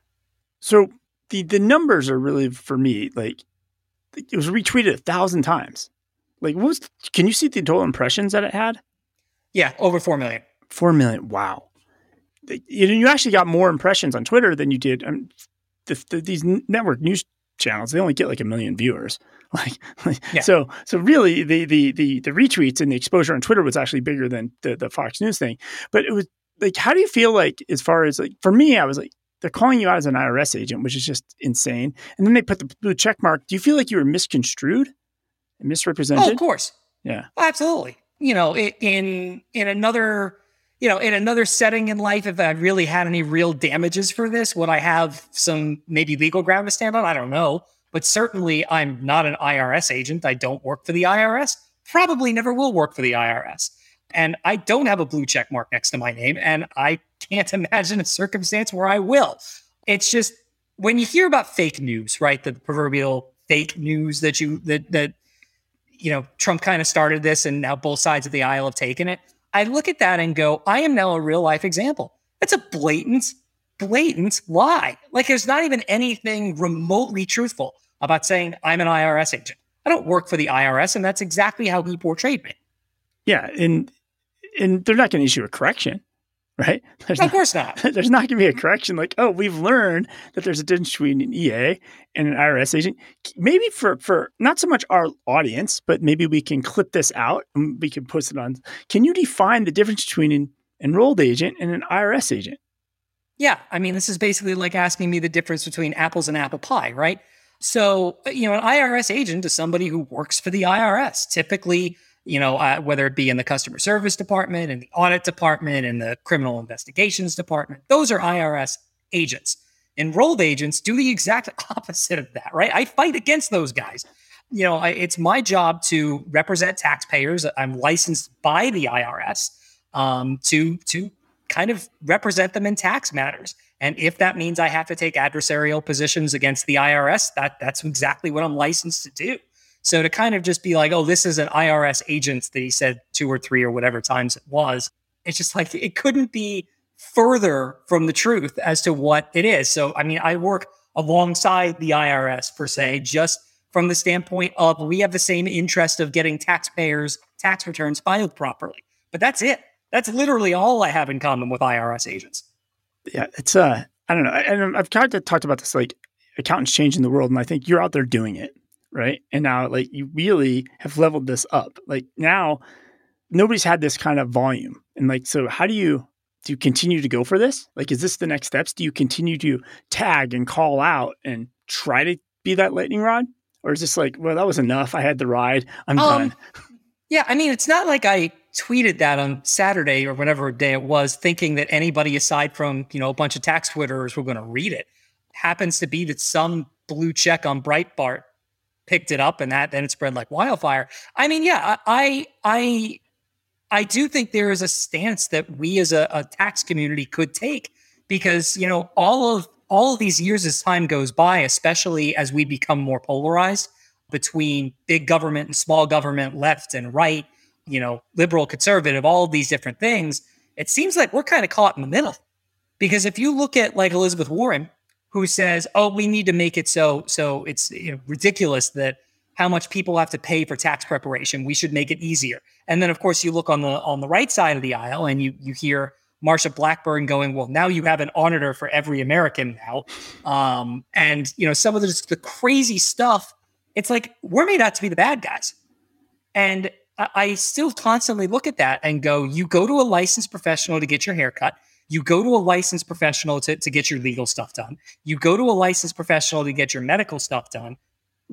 So the the numbers are really for me like it was retweeted a thousand times. Like, what was? Can you see the total impressions that it had? Yeah, over four million. Four million. Wow. You, you actually got more impressions on Twitter than you did. Um, the, the, these network news channels they only get like a million viewers. (laughs) Like, like yeah. so so really the, the the the retweets and the exposure on Twitter was actually bigger than the the Fox News thing. But it was like, how do you feel like as far as like for me, I was like, they're calling you out as an IRS agent, which is just insane. And then they put the blue check mark. Do you feel like you were misconstrued, misrepresented? Oh, of course. Yeah, absolutely. You know, in in another you know, in another setting in life, if I really had any real damages for this, would I have some maybe legal ground to stand on? I don't know. But certainly, I'm not an IRS agent. I don't work for the IRS. Probably never will work for the IRS. And I don't have a blue check mark next to my name. And I can't (laughs) imagine a circumstance where I will. It's just when you hear about fake news, right? The proverbial fake news that you, that, that, you know, Trump kind of started this and now both sides of the aisle have taken it. I look at that and go, I am now a real life example. That's a blatant, blatant lie. Like there's not even anything remotely truthful about saying I'm an IRS agent. I don't work for the IRS, and that's exactly how he portrayed me. Yeah, and and they're not going to issue a correction, (laughs) right? There's of not, course not. (laughs) There's not going to be a correction like, oh, we've learned that there's a difference between an EA and an IRS agent. Maybe for for not so much our audience, but maybe we can clip this out and we can post it on. Can you define the difference between an enrolled agent and an IRS agent? Yeah, I mean, this is basically like asking me the difference between apples and apple pie, right? So, you know, an IRS agent is somebody who works for the IRS, typically you know, uh, whether it be in the customer service department, in the audit department, in the criminal investigations department. Those are IRS agents. Enrolled agents do the exact (laughs) opposite of that, right? I fight against those guys. You know, I, it's my job to represent taxpayers. I'm licensed by the IRS um, to to kind of represent them in tax matters. And if that means I have to take adversarial positions against the IRS, that that's exactly what I'm licensed to do. So to kind of just be like, oh, this is an IRS agent that he said two or three or whatever times it was, it's just like it couldn't be further from the truth as to what it is. So, I mean, I work alongside the IRS per se, just from the standpoint of we have the same interest of getting taxpayers' tax returns filed properly. But that's it. That's literally all I have in common with IRS agents. Yeah, it's uh, I don't know, and I've kind of talked about this like accountants changing the world, and I think you're out there doing it right? And now, like, you really have leveled this up. Like, now nobody's had this kind of volume. And, like, so how do you, do you continue to go for this? Like, is this the next steps? Do you continue to tag and call out and try to be that lightning rod? Or is this like, well, that was enough. I had the ride. I'm um, done. Yeah. I mean, it's not like I tweeted that on Saturday or whatever day it was, thinking that anybody aside from, you know, a bunch of tax Twitterers were going to read it. Happens to be that some blue check on Breitbart picked it up and that then it spread like wildfire. I mean, yeah, I I I do think there is a stance that we as a, a tax community could take because you know all of all of these years as time goes by, especially as we become more polarized between big government and small government, left and right, you know, liberal, conservative, all these different things, it seems like we're kind of caught in the middle. Because if you look at like Elizabeth Warren, who says, "Oh, we need to make it so so it's you know, ridiculous that how much people have to pay for tax preparation. We should make it easier." And then, of course, you look on the on the right side of the aisle and you you hear Marsha Blackburn going, "Well, now you have an auditor for every American now," um, and you know some of the, the crazy stuff. It's like we're made out to be the bad guys, and I, I still constantly look at that and go, "You go to a licensed professional to get your haircut." You go to a licensed professional to, to get your legal stuff done. You go to a licensed professional to get your medical stuff done.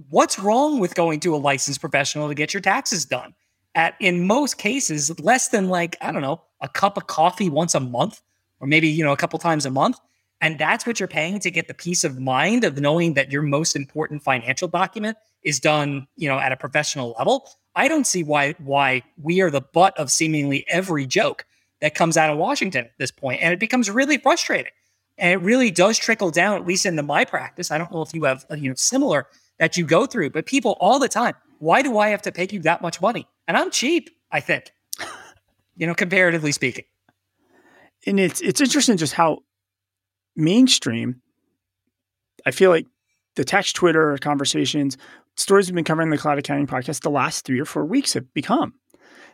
What's wrong with going to a licensed professional to get your taxes done? At in most cases, less than like, I don't know, a cup of coffee once a month, or maybe, you know, a couple times a month. And that's what you're paying to get the peace of mind of knowing that your most important financial document is done, you know, at a professional level. I don't see why why we are the butt of seemingly every joke that comes out of Washington at this point, and it becomes really frustrating. And it really does trickle down, at least into my practice. I don't know if you have you know similar that you go through, but people all the time, why do I have to pay you that much money? And I'm cheap, I think. (laughs) you know, comparatively speaking. And it's it's interesting just how mainstream I feel like the text Twitter conversations, stories we've been covering in the Cloud Accounting podcast the last three or four weeks have become.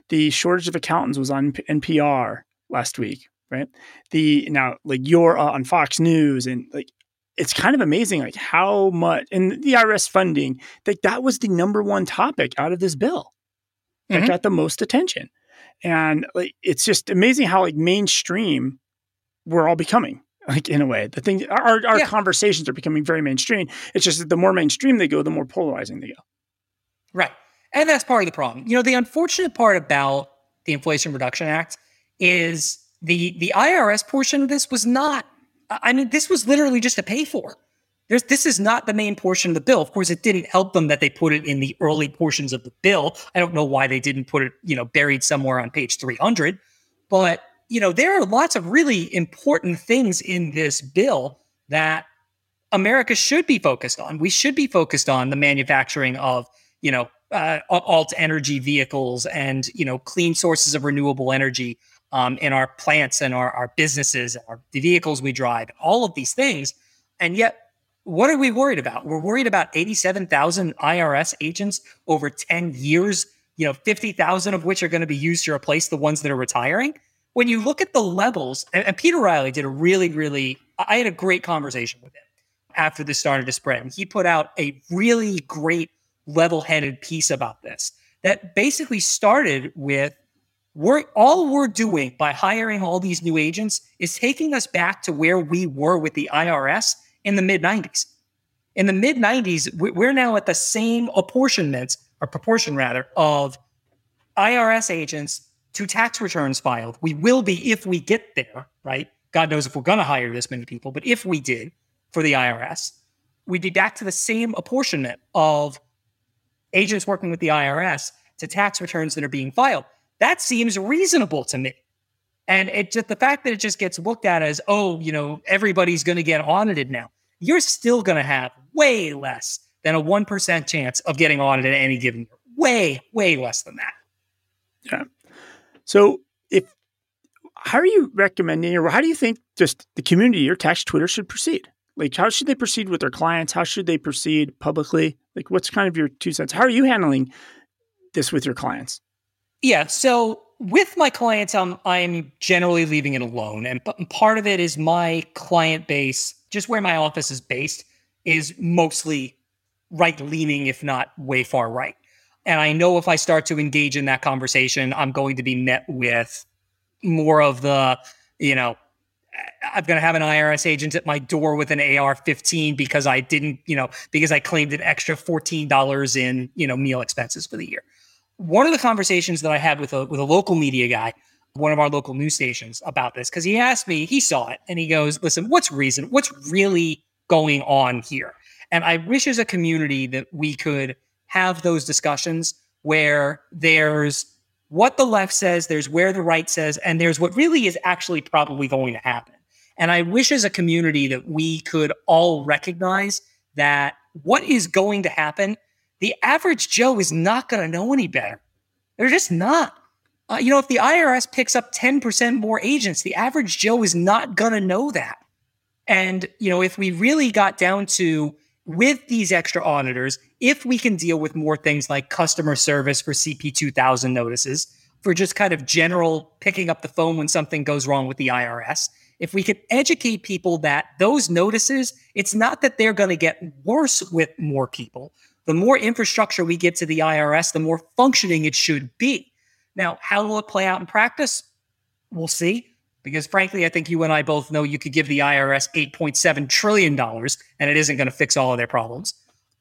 The shortage of accountants was on NPR last week, right? The now like you're uh, on Fox News and like it's kind of amazing like how much and the IRS funding like that was the number one topic out of this bill that mm-hmm. got the most attention. And like it's just amazing how like mainstream we're all becoming like in a way the thing our, our yeah. conversations are becoming very mainstream it's just that the more mainstream they go the more polarizing they go right and that's part of the problem you know the unfortunate part about the inflation reduction act is the the irs portion of this was not i mean this was literally just to pay for there's, this is not the main portion of the bill. Of course, it didn't help them that they put it in the early portions of the bill. I don't know why they didn't put it, you know, buried somewhere on page 300. But you know, there are lots of really important things in this bill that America should be focused on. We should be focused on the manufacturing of, you know, uh, alt energy vehicles and, you know, clean sources of renewable energy um, in our plants and our, our businesses, our, the vehicles we drive, all of these things. And yet, what are we worried about? We're worried about 87,000 IRS agents over 10 years, you know, 50,000 of which are going to be used to replace the ones that are retiring when you look at the levels, and, and Peter Reilly did a really, really, I had a great conversation with him after this started to spread. And he put out a really great level headed piece about this that basically started with we're all we're doing by hiring all these new agents is taking us back to where we were with the IRS in the mid 90s. In the mid 90s, we're now at the same apportionment or proportion rather of IRS agents to tax returns filed. We will be if we get there, right? God knows if we're going to hire this many people, but if we did for the IRS, we'd be back to the same apportionment of agents working with the IRS to tax returns that are being filed. That seems reasonable to me. And it just the fact that it just gets looked at as, oh, you know, everybody's going to get audited now. You're still going to have way less than a 1% chance of getting audited any given year. Way, way less than that. Yeah. So, if how are you recommending, or how do you think just the community, your tax Twitter should proceed? Like, how should they proceed with their clients? How should they proceed publicly? Like, what's kind of your two cents? How are you handling this with your clients? Yeah. So, with my clients, I'm I'm generally leaving it alone, and part of it is my client base, just where my office is based, is mostly right leaning, if not way far right. And I know if I start to engage in that conversation, I'm going to be met with more of the, you know, I'm going to have an IRS agent at my door with an AR 15 because I didn't, you know, because I claimed an extra $14 in, you know, meal expenses for the year. One of the conversations that I had with a with a local media guy, one of our local news stations about this because he asked me, he saw it and he goes, "Listen, what's reason? What's really going on here?" And I wish as a community that we could have those discussions where there's what the left says, there's where the right says, and there's what really is actually probably going to happen. And I wish as a community that we could all recognize that what is going to happen, the average Joe is not going to know any better. They're just not. Uh, you know, if the IRS picks up 10% more agents, the average Joe is not going to know that. And, you know, if we really got down to with these extra auditors, if we can deal with more things like customer service for CP 2000 notices, for just kind of general picking up the phone when something goes wrong with the IRS, if we can educate people that those notices, it's not that they're going to get worse with more people. The more infrastructure we give to the IRS, the more functioning it should be. Now, how will it play out in practice? We'll see. Because frankly, I think you and I both know you could give the IRS $8.7 trillion and it isn't going to fix all of their problems.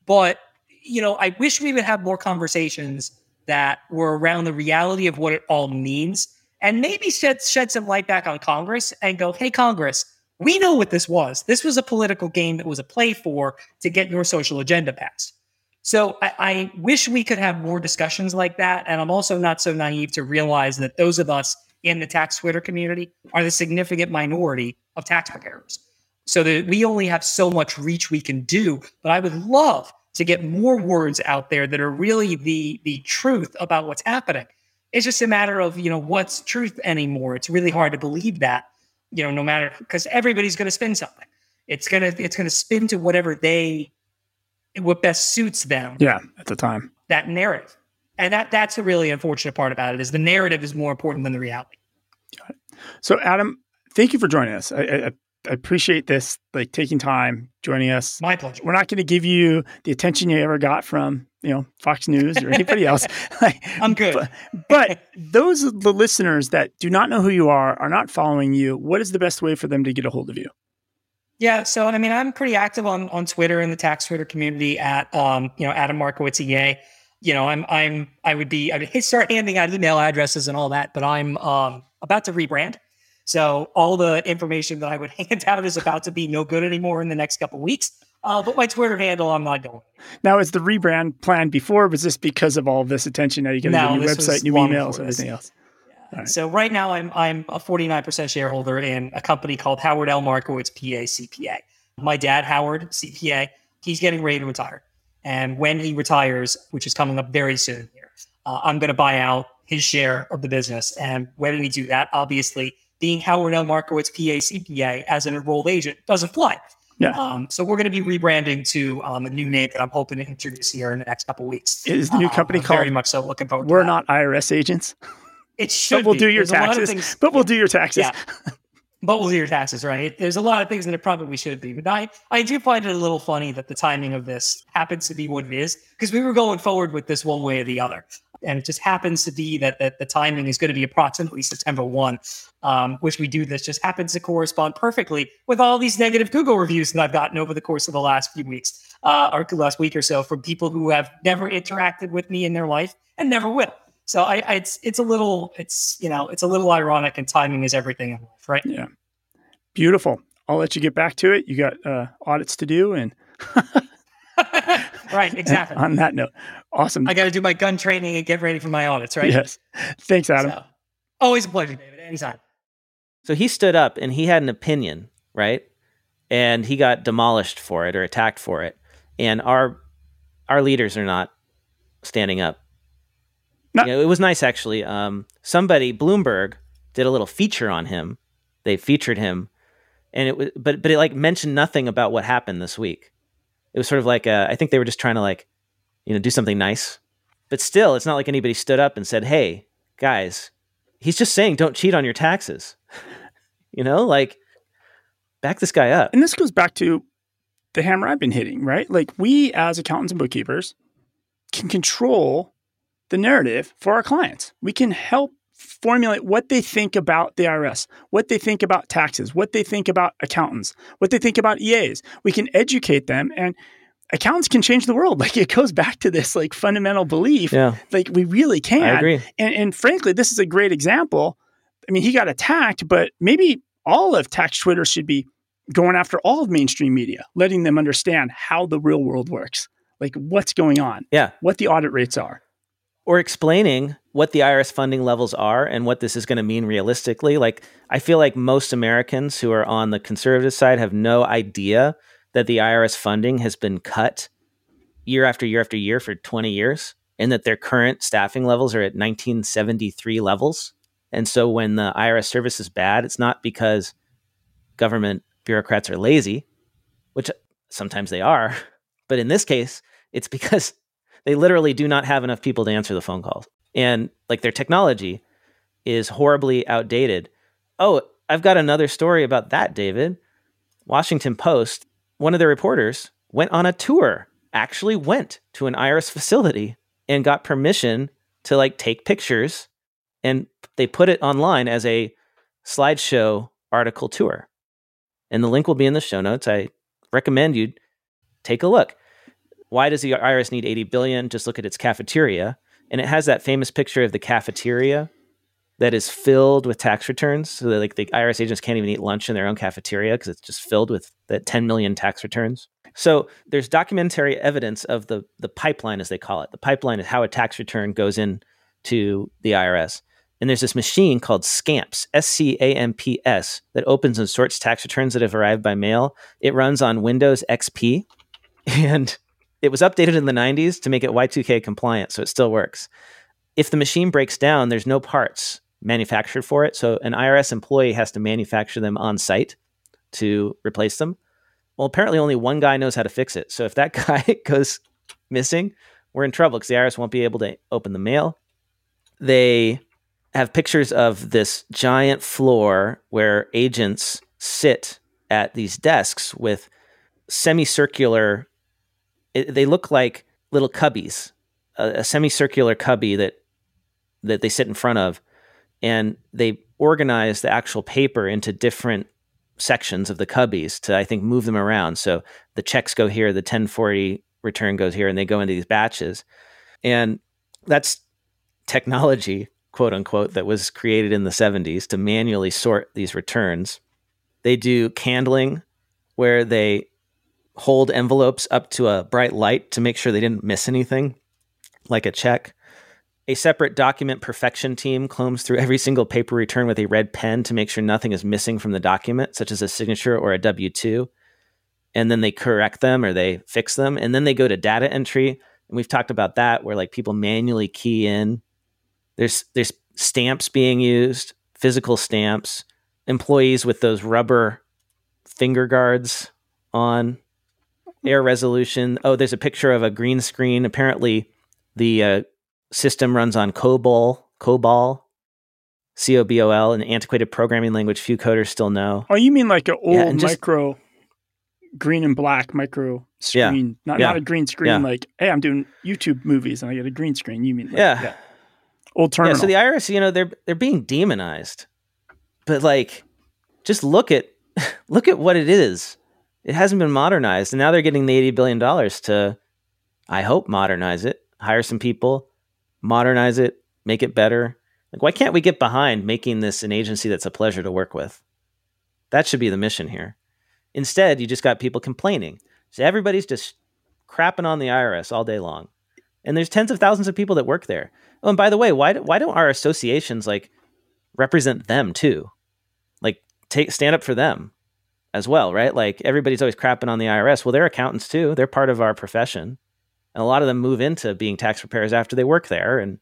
But, you know, I wish we would have more conversations that were around the reality of what it all means and maybe shed, shed some light back on Congress and go, hey, Congress, we know what this was. This was a political game that was a play for to get your social agenda passed. So I, I wish we could have more discussions like that. And I'm also not so naive to realize that those of us in the tax Twitter community are the significant minority of tax preparers. So that we only have so much reach we can do. But I would love to get more words out there that are really the the truth about what's happening. It's just a matter of you know what's truth anymore. It's really hard to believe that you know no matter because everybody's going to spin something. It's gonna it's gonna spin to whatever they what best suits them. Yeah, at the time. That narrative, and that that's a really unfortunate part about it is the narrative is more important than the reality. So, Adam, thank you for joining us. I, I, I appreciate this, like taking time joining us. My pleasure. We're not going to give you the attention you ever got from you know Fox News or anybody else. (laughs) I'm good. But, but those are the listeners that do not know who you are, are not following you. What is the best way for them to get a hold of you? Yeah, so I mean, I'm pretty active on on Twitter in the tax Twitter community at um, you know Adam Markowitz EA. You know, I'm I'm I would be I would start handing out email addresses and all that, but I'm um about to rebrand. So all the information that I would (laughs) hand out is about to be no good anymore in the next couple weeks. Uh, but my Twitter handle, I'm not going. Now, is the rebrand planned before? was this because of all this attention? Now you get no, a new website, new emails, everything else. Yeah. Right. So right now, I'm I'm a 49% shareholder in a company called Howard L. Markowitz PA CPA. My dad, Howard CPA, he's getting ready to retire, and when he retires, which is coming up very soon here, uh, I'm going to buy out his share of the business. And when we do that, obviously, being Howard L. Markowitz PA CPA as an enrolled agent doesn't fly. Yeah. Um, so we're going to be rebranding to um, a new name that I'm hoping to introduce here in the next couple weeks. Is the new company uh, called? Very much so. Looking forward. We're not IRS agents. It should. But we'll be. do your There's taxes. things, but we'll do your taxes. Yeah. (laughs) but we'll do your taxes, right? There's a lot of things that it probably should be. But I, I do find it a little funny that the timing of this happens to be what it is because we were going forward with this one way or the other. And it just happens to be that, that the timing is going to be approximately September 1, um, which we do this just happens to correspond perfectly with all these negative Google reviews that I've gotten over the course of the last few weeks uh, or last week or so from people who have never interacted with me in their life and never will. So I, I, it's it's a little it's you know it's a little ironic and timing is everything in life, right? Yeah, beautiful. I'll let you get back to it. You got uh, audits to do, and (laughs) right, (laughs) exactly. on that note, awesome. I got to do my gun training and get ready for my audits, right? Yes. Thanks, Adam. So, always a pleasure, David. Anytime. So he stood up and he had an opinion, right? And he got demolished for it or attacked for it. And our our leaders are not standing up. No. You know, it was nice actually. Um, somebody Bloomberg did a little feature on him. They featured him, and it was but but it like mentioned nothing about what happened this week. It was sort of like uh, I think they were just trying to like you know do something nice, but still, it's not like anybody stood up and said, "Hey guys, he's just saying don't cheat on your taxes." (laughs) you know, like back this guy up. And this goes back to the hammer I've been hitting, right? Like we as accountants and bookkeepers can control the narrative for our clients. We can help formulate what they think about the IRS, what they think about taxes, what they think about accountants, what they think about EAs. We can educate them and accountants can change the world. (laughs) Like it goes back to this like fundamental belief. Yeah. Like we really can. I agree. And, and frankly, this is a great example. I mean, he got attacked, but maybe all of tax Twitter should be going after all of mainstream media, letting them understand how the real world works, like what's going on, Yeah. what the audit rates are. or explaining what the IRS funding levels are and what this is going to mean realistically. Like, I feel like most Americans who are on the conservative side have no idea that the IRS funding has been cut year after year after year for 20 years and that their current staffing levels are at 1973 levels. And so when the IRS service is bad, it's not because government bureaucrats are lazy, which sometimes they are, (laughs) but in this case, it's because they literally do not have enough people to answer the phone calls. And like their technology is horribly outdated. Oh, I've got another story about that, David. Washington Post, one of their reporters went on a tour, actually went to an IRS facility and got permission to like take pictures and they put it online as a slideshow article tour. And the link will be in the show notes. I recommend you take a look. Why does the IRS need 80 billion? Just look at its cafeteria. And it has that famous picture of the cafeteria that is filled with tax returns. So that like the IRS agents can't even eat lunch in their own cafeteria because it's just filled with the 10 million tax returns. So there's documentary evidence of the the pipeline, as they call it. The pipeline is how a tax return goes in to the IRS. And there's this machine called SCAMPS, S C A M P S, that opens and sorts tax returns that have arrived by mail. It runs on Windows XP. (laughs) And it was updated in the 90s to make it Y2K compliant, so it still works. if the machine breaks down, there's no parts manufactured for it. So an IRS employee has to manufacture them on site to replace them. Well, apparently only one guy knows how to fix it. So if that (laughs) guy goes missing, we're in trouble because the IRS won't be able to open the mail. They have pictures of this giant floor where agents sit at these desks with semicircular it, they look like little cubbies a, a semicircular cubby that that they sit in front of and they organize the actual paper into different sections of the cubbies to i think move them around. So the checks go here the 1040 return goes here and they go into these batches. And that's technology quote unquote that was created in the 70s to manually sort these returns. They do candling where they hold envelopes up to a bright light to make sure they didn't miss anything like a check a separate document perfection team combs through every single paper return with a red pen to make sure nothing is missing from the document, such as a signature or a W 2. And then they correct them or they fix them. And then they go to data entry. And we've talked about that where like people manually key in. There's there's stamps being used, physical stamps, employees with those rubber finger guards on, air resolution. Oh, there's a picture of a green screen. Apparently, the uh, system runs on COBOL, COBOL, C O B O L, an antiquated programming language few coders still know. Oh, you mean like an old Yeah, just- micro green and black micro Yeah. screen, not Yeah. not a green screen. Yeah. Like, hey, I'm doing YouTube movies and I get a green screen. You mean like, Yeah. old terminal? Yeah, so the IRS, you know, they're they're being demonized. But like just look at (laughs) look at what it is. It hasn't been modernized and now they're getting the 80 billion dollars to I hope modernize it, hire some people, modernize it, make it better. Like why can't we get behind making this an agency that's a pleasure to work with? That should be the mission here. Instead, you just got people complaining. So everybody's just crapping on the IRS all day long. And there's tens of thousands of people that work there. Oh, and by the way, why do- why don't our associations like represent them too? Like take stand up for them as well, right? Like everybody's always crapping on the IRS. Well, they're accountants too. They're part of our profession. And a lot of them move into being tax preparers after they work there and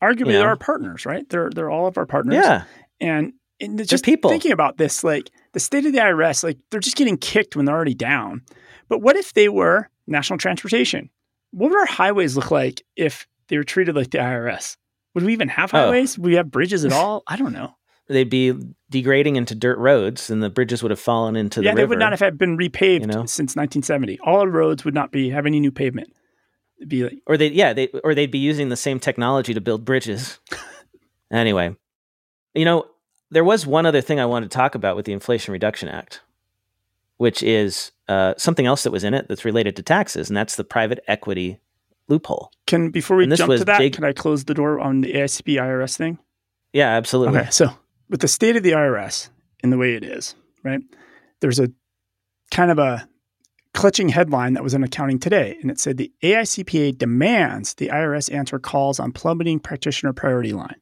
Arguably, you know. they're our partners, right? They're they're all of our partners. yeah. and, and just people. thinking about this, like the state of the IRS, like they're just getting kicked when they're already down. But what if they were national transportation? What would our highways look like if they were treated like the IRS? Would we even have Oh. highways? Would we have bridges at (laughs) all? I don't know. They'd be degrading into dirt roads and the bridges would have fallen into yeah, the they river. would not have been repaved you know? since 1970. All roads would not be have any new pavement. It'd be like, or they yeah they or they'd be using the same technology to build bridges (laughs) anyway you know there was one other thing i wanted to talk about with the inflation reduction act which is uh, something else that was in it that's related to taxes and that's the private equity loophole can before we jump to that, big- can I close the door on the AICP IRS thing? yeah absolutely Okay, so with the state of the IRS in the way it is, right? There's a kind of a clutching headline that was in accounting today, and it said the AICPA demands the IRS answer calls on plummeting practitioner priority line.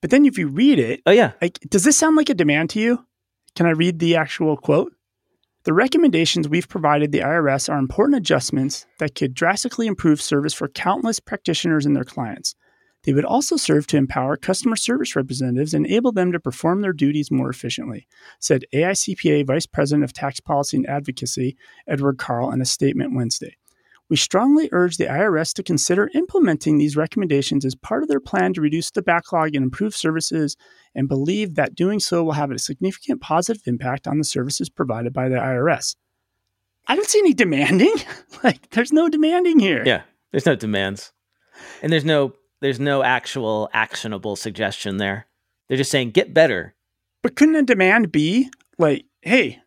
But then if you read it, oh yeah like, does this sound like a demand to you? Can I read the actual quote? The recommendations we've provided the IRS are important adjustments that could drastically improve service for countless practitioners and their clients. They would also serve to empower customer service representatives and enable them to perform their duties more efficiently, said AICPA Vice President of Tax Policy and Advocacy, Edward Karl, in a statement Wednesday. We strongly urge the IRS to consider implementing these recommendations as part of their plan to reduce the backlog and improve services and believe that doing so will have a significant positive impact on the services provided by the IRS. I don't see any demanding. (laughs) like, there's no demanding here. yeah there's no demands and there's no there's no actual actionable suggestion there they're just saying get better But couldn't a demand be like, hey,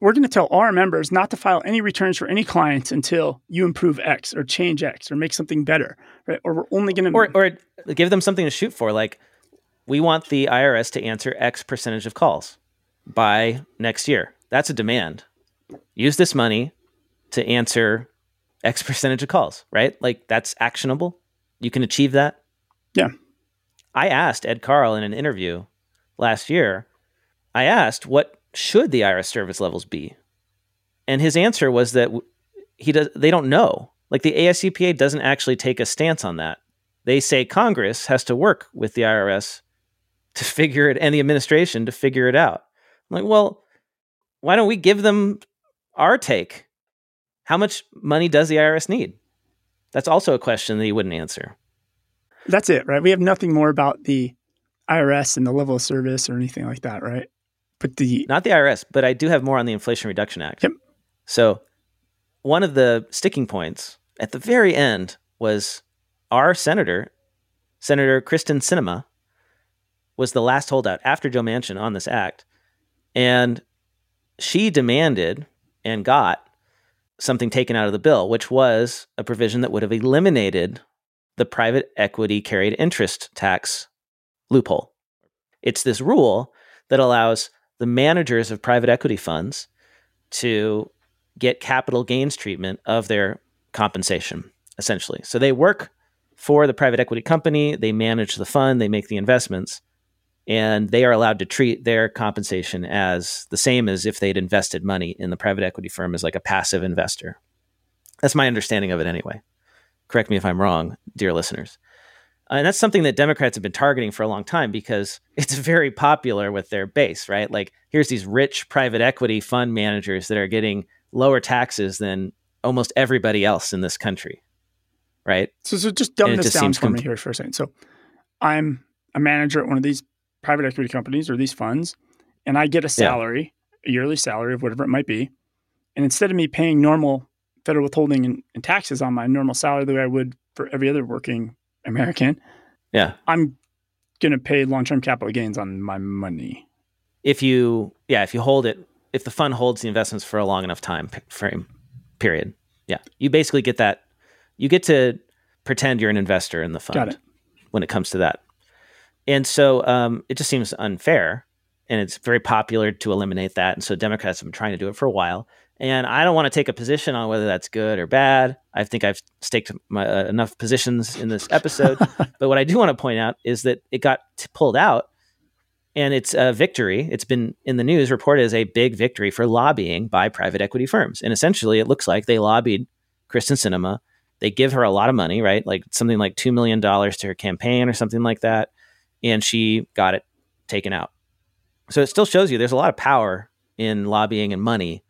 we're going to tell all our members not to file any returns for any clients until you improve X or change X or make something better, right? Or we're only going to or or give them something to shoot for like we want the IRS to answer X percentage of calls by next year. That's a demand. Use this money to answer X percentage of calls, right? Like that's actionable. You can achieve that. Yeah. I asked Ed Karl in an interview last year, I asked what should the IRS service levels be? And his answer was that he does they don't know. Like the AICPA doesn't actually take a stance on that. they say Congress has to work with the IRS to (laughs) figure it and the administration to figure it out. I'm like, well, why don't we give them our take? How much money does the IRS need? That's also a question that he wouldn't answer. That's it, right? We have nothing more about the IRS and the level of service or anything like that, right? But the not the IRS, but I do have more on the Inflation Reduction Act. Yep. So, one of the sticking points at the very end was our senator, Senator Kyrsten Sinema, was the last holdout after Joe Manchin on this act, and she demanded and got something taken out of the bill, which was a provision that would have eliminated the private equity carried interest tax loophole. It's this rule that allows the managers of private equity funds to get capital gains treatment of their compensation, essentially. So they work for the private equity company, they manage the fund, they make the investments, and they are allowed to treat their compensation as the same as if they'd invested money in the private equity firm as like a passive investor. That's my understanding of it anyway. Correct me if I'm wrong, dear listeners. Uh, and that's something that Democrats have been targeting for a long time because (laughs) it's very popular with their base, right? Like, here's these rich private equity fund managers that are getting lower taxes than almost everybody else in this country, right? So, so just dumb this just down for me here for a second. So, I'm a manager at one of these private equity companies or these funds, and I get a salary, a yearly salary of whatever it might be. And instead of me paying normal federal withholding and, and taxes on my normal salary the way I would for every other working American, Yeah. I'm going to pay long term capital gains on my money. If you, yeah, if you hold it, if the fund holds the investments for a long enough time frame, period. Yeah. You basically get that. You get to pretend you're an investor in the fund when it comes to that. And so um, it just seems unfair. And it's very popular to eliminate that. And so Democrats have been trying to do it for a while. And I don't want to take a position on whether that's good or bad. I think I've staked my, uh, enough positions in this episode. (laughs) but what I do want to point out is that it got t- pulled out and it's a victory. It's been in the news reported as a big victory for lobbying by private equity firms. And essentially, it looks like they lobbied Kyrsten Sinema. They give her a lot of money, right? Like something like $2 million to her campaign or something like that. And she got it taken out. So it still shows you there's a lot of power in lobbying and money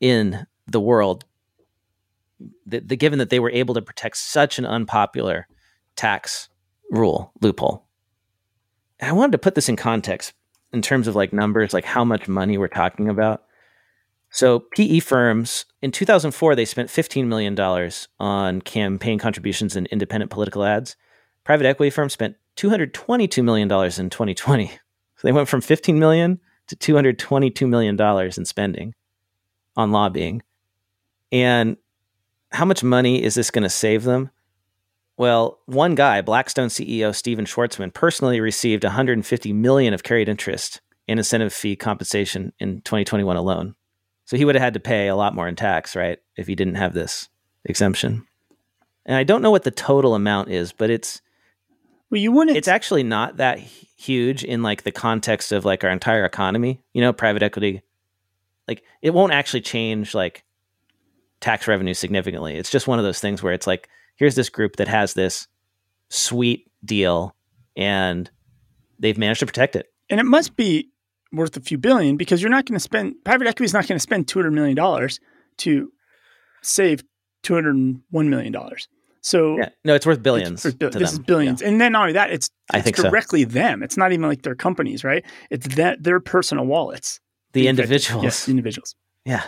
in the world. The, the given that they were able to protect such an unpopular tax rule loophole. I wanted to put this in context in terms of like numbers, like how much money we're talking about. So PE firms in 2004 they spent 15 million dollars on campaign contributions and independent political ads. Private equity firms spent 222 million dollars in 2020. So they went from 15 million to 222 million dollars in spending on lobbying. And how much money is this going to save them? Well, one guy, Blackstone CEO Stephen Schwarzman, personally received 150 million of carried interest and incentive fee compensation in 2021 alone. So he would have had to pay a lot more in tax, right, if he didn't have this exemption. And I don't know what the total amount is, but it's Well, you wouldn't. it's actually not that huge in like the context of like our entire economy. You know, private equity, like it won't actually change like tax revenue significantly. It's just one of those things where it's like, here's this group that has this sweet deal and they've managed to protect it. and it must be worth a few billion because you're not going to spend private equity is not going to spend 200 million dollars to save 201 million dollars. So Yeah. No, it's worth it's- billions. for to this them. is billions, and then not only that, it's, it's think so. directly them. It's not even like their companies, right? It's that their personal wallets. The individuals. yes, the individuals. Yeah.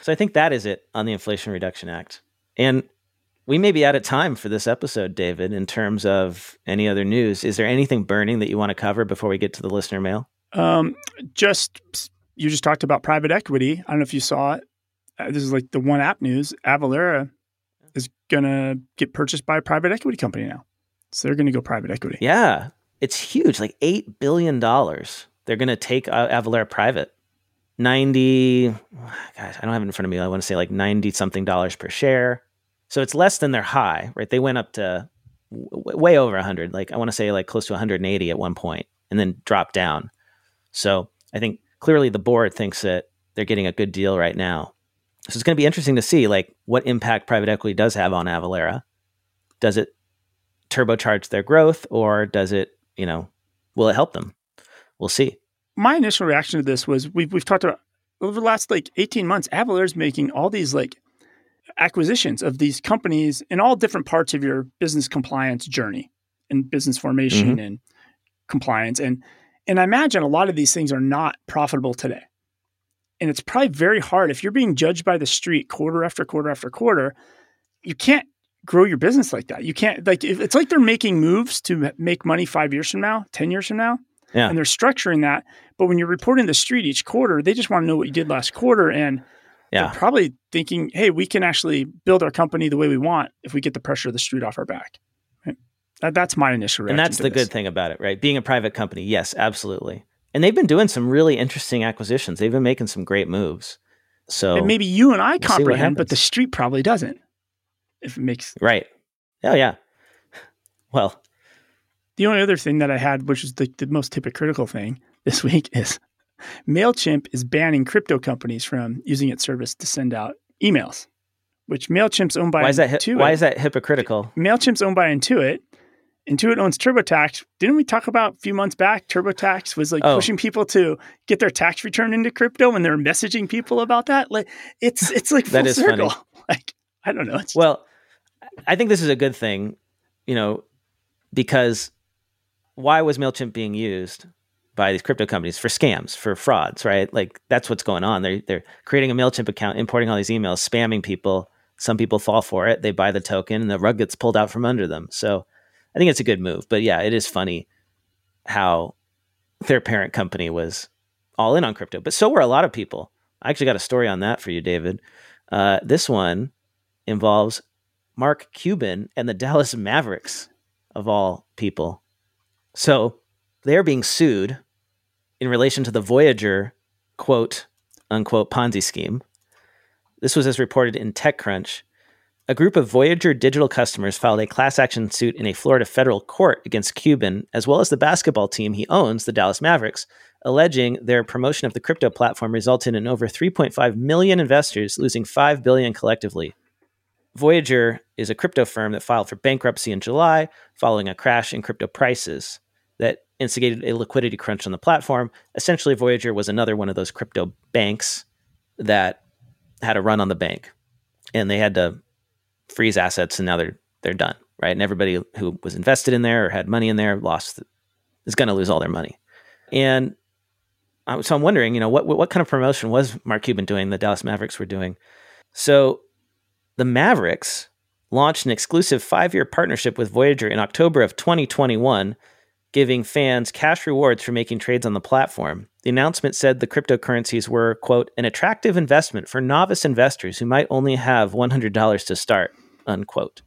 So I think that is it on the Inflation Reduction Act. And we may be out of time for this episode, David, in terms of any other news. Is there anything burning that you want to cover before we get to the listener mail? Um, just you just talked about private equity. I don't know if you saw it. Uh, this is like the one app news. Avalara is gonna get purchased by a private equity company now, so they're gonna go private equity. Yeah. It's huge, like $8 billion. They're going to take uh, Avalara private. 90, gosh, I don't have it in front of me. I want to say like 90 something dollars per share. So it's less than their high, right? They went up to w- way over 100. Like I want to say like close to 180 at one point and then dropped down. So I think clearly the board thinks that they're getting a good deal right now. So it's going to be interesting to see like what impact private equity does have on Avalara. Does it turbocharge their growth or does it, you know, will it help them? We'll see. My initial reaction to this was we've we've talked about over the last like 18 months, Avalara is making all these like acquisitions of these companies in all different parts of your business compliance journey and business formation Mhm. and compliance. And and I imagine a lot of these things are not profitable today. And it's probably very hard if you're being judged by the street quarter after quarter after quarter, you can't grow your business like that. You can't like if, it's like they're making moves to make money 5 years from now, 10 years from now. Yeah. And they're structuring that, but when you're reporting the street each quarter, they just want to know what you did last quarter and Yeah. they're probably thinking, "Hey, we can actually build our company the way we want if we get the pressure of the street off our back." Right? That, that's my initial reaction. And that's the this. good thing about it, right? Being a private company, yes, absolutely. And they've been doing some really interesting acquisitions. They've been making some great moves. So And maybe you and I what comprehend, but the street probably doesn't. If it makes right. Oh yeah. (laughs) Well, the only other thing that I had, which is the, the most hypocritical thing this (laughs) week, is Mailchimp is banning crypto companies from using its service to send out emails, which Mailchimp's owned by why is that hi- Intuit. why is that hypocritical? Mailchimp's owned by Intuit. Intuit owns TurboTax. Didn't we talk about a few months back? TurboTax was like Oh. pushing people to get their tax return into crypto, and they're messaging people about that. Like it's it's like (laughs) full is funny. circle. (laughs) Like I don't know. It's Well, I think this is a good thing, you know, because why was MailChimp being used by these crypto companies for scams, for frauds, right? Like that's what's going on. They're they're creating a MailChimp account, importing all these emails, spamming people. Some people fall for it. They buy the token and the rug gets pulled out from under them. So I think it's a good move. But yeah, it is funny how their parent company was all in on crypto. But so were a lot of people. I actually got a story on that for you, David. Uh, this one involves Mark Cuban and the (laughs) Dallas Mavericks, of all people. So they're being sued in relation to the Voyager quote unquote Ponzi scheme. This was as reported in TechCrunch. A group of Voyager digital customers filed a class action suit in a Florida federal court against Cuban, as well as the basketball team he owns, the Dallas Mavericks, alleging their promotion of the crypto platform resulted in over 3.5 million investors losing 5 billion collectively. Voyager is a crypto firm that filed for bankruptcy in July following a crash in crypto prices that instigated a liquidity crunch on the platform. Essentially, Voyager was another one of those crypto banks that had a run on the bank and they had to freeze assets and now they're they're done, right? And everybody who was invested in there or had money in there lost is going to lose all their money. And uh, so I'm wondering, you know, what what kind of promotion was Mark Cuban doing? The Dallas Mavericks were doing. So the Mavericks launched an exclusive five-year partnership with Voyager in October of 2021, giving fans cash rewards for making trades on the platform. The announcement said the cryptocurrencies were, quote, an attractive investment for novice investors who might only have $100 to start, unquote.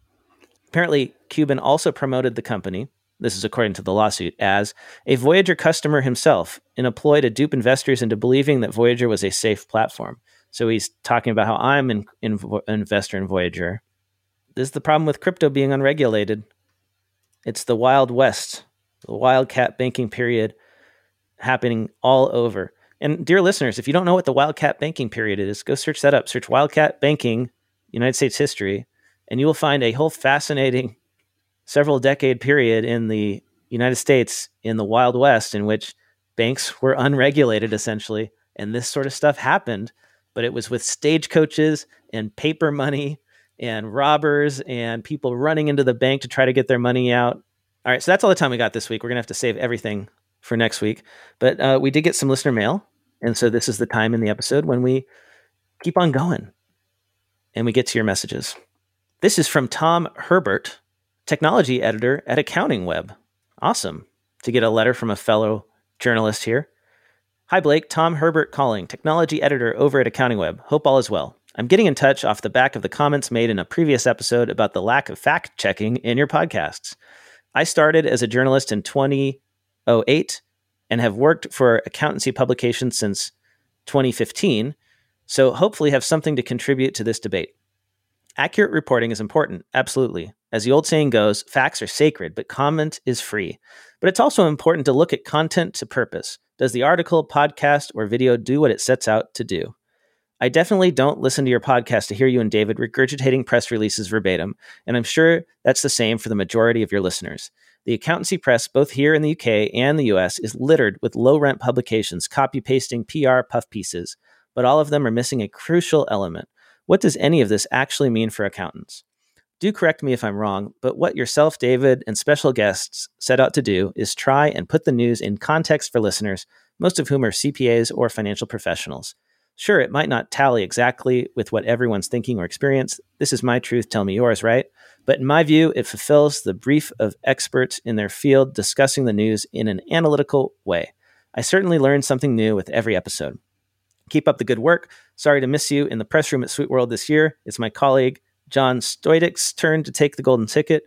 Apparently, Cuban also promoted the company, this is according to the lawsuit, as a Voyager customer himself and a ploy to dupe investors into believing that Voyager was a safe platform. So he's talking about how I'm an in, an investor in Voyager. This is the problem with crypto being unregulated. It's the Wild West, the wildcat banking period happening all over. And dear listeners, if you don't know what the wildcat banking period is, go search that up. Search wildcat banking, United States history, and you will find a whole fascinating several decade period in the United States in the Wild West in which banks were unregulated essentially. And this sort of stuff happened, but it was with stagecoaches and paper money and robbers and people running into the bank to try to get their money out. All right, so that's all the time we got this week. We're going to have to save everything for next week. But uh, we did get some listener mail. And so this is the time in the episode when we keep on going and we get to your messages. This is from Tom Herbert, technology editor at Accounting Web. Awesome to get a letter from a fellow journalist here. Hi, Blake. Tom Herbert calling, technology editor over at Accounting Web. Hope all is well. I'm getting in touch off the back of the comments made in a previous episode about the lack of fact checking in your podcasts. I started as a journalist in 2008 and have worked for accountancy publications since 2015, so hopefully have something to contribute to this debate. Accurate reporting is important, absolutely. As the old saying goes, facts are sacred, but comment is free. But it's also important to look at content to purpose. Does the article, podcast, or video do what it sets out to do? I definitely don't listen to your podcast to hear you and David regurgitating press releases verbatim, and I'm sure that's the same for the majority of your listeners. The accountancy press, both here in the UK and the US, is littered with low rent publications copy pasting PR puff pieces, but all of them are missing a crucial element. What does any of this actually mean for accountants? Do correct me if I'm wrong, but what yourself, David, and special guests set out to do is try and put the news in context for listeners, most of whom are CPAs or financial professionals. Sure, it might not tally exactly with what everyone's thinking or experience. This is my truth, tell me yours, right? But in my view, it fulfills the brief of experts in their field discussing the news in an analytical way. I certainly learned something new with every episode. Keep up the good work. Sorry to miss you in the press room at SuiteWorld this year. It's my colleague John Stokdyk's turn to take the golden ticket,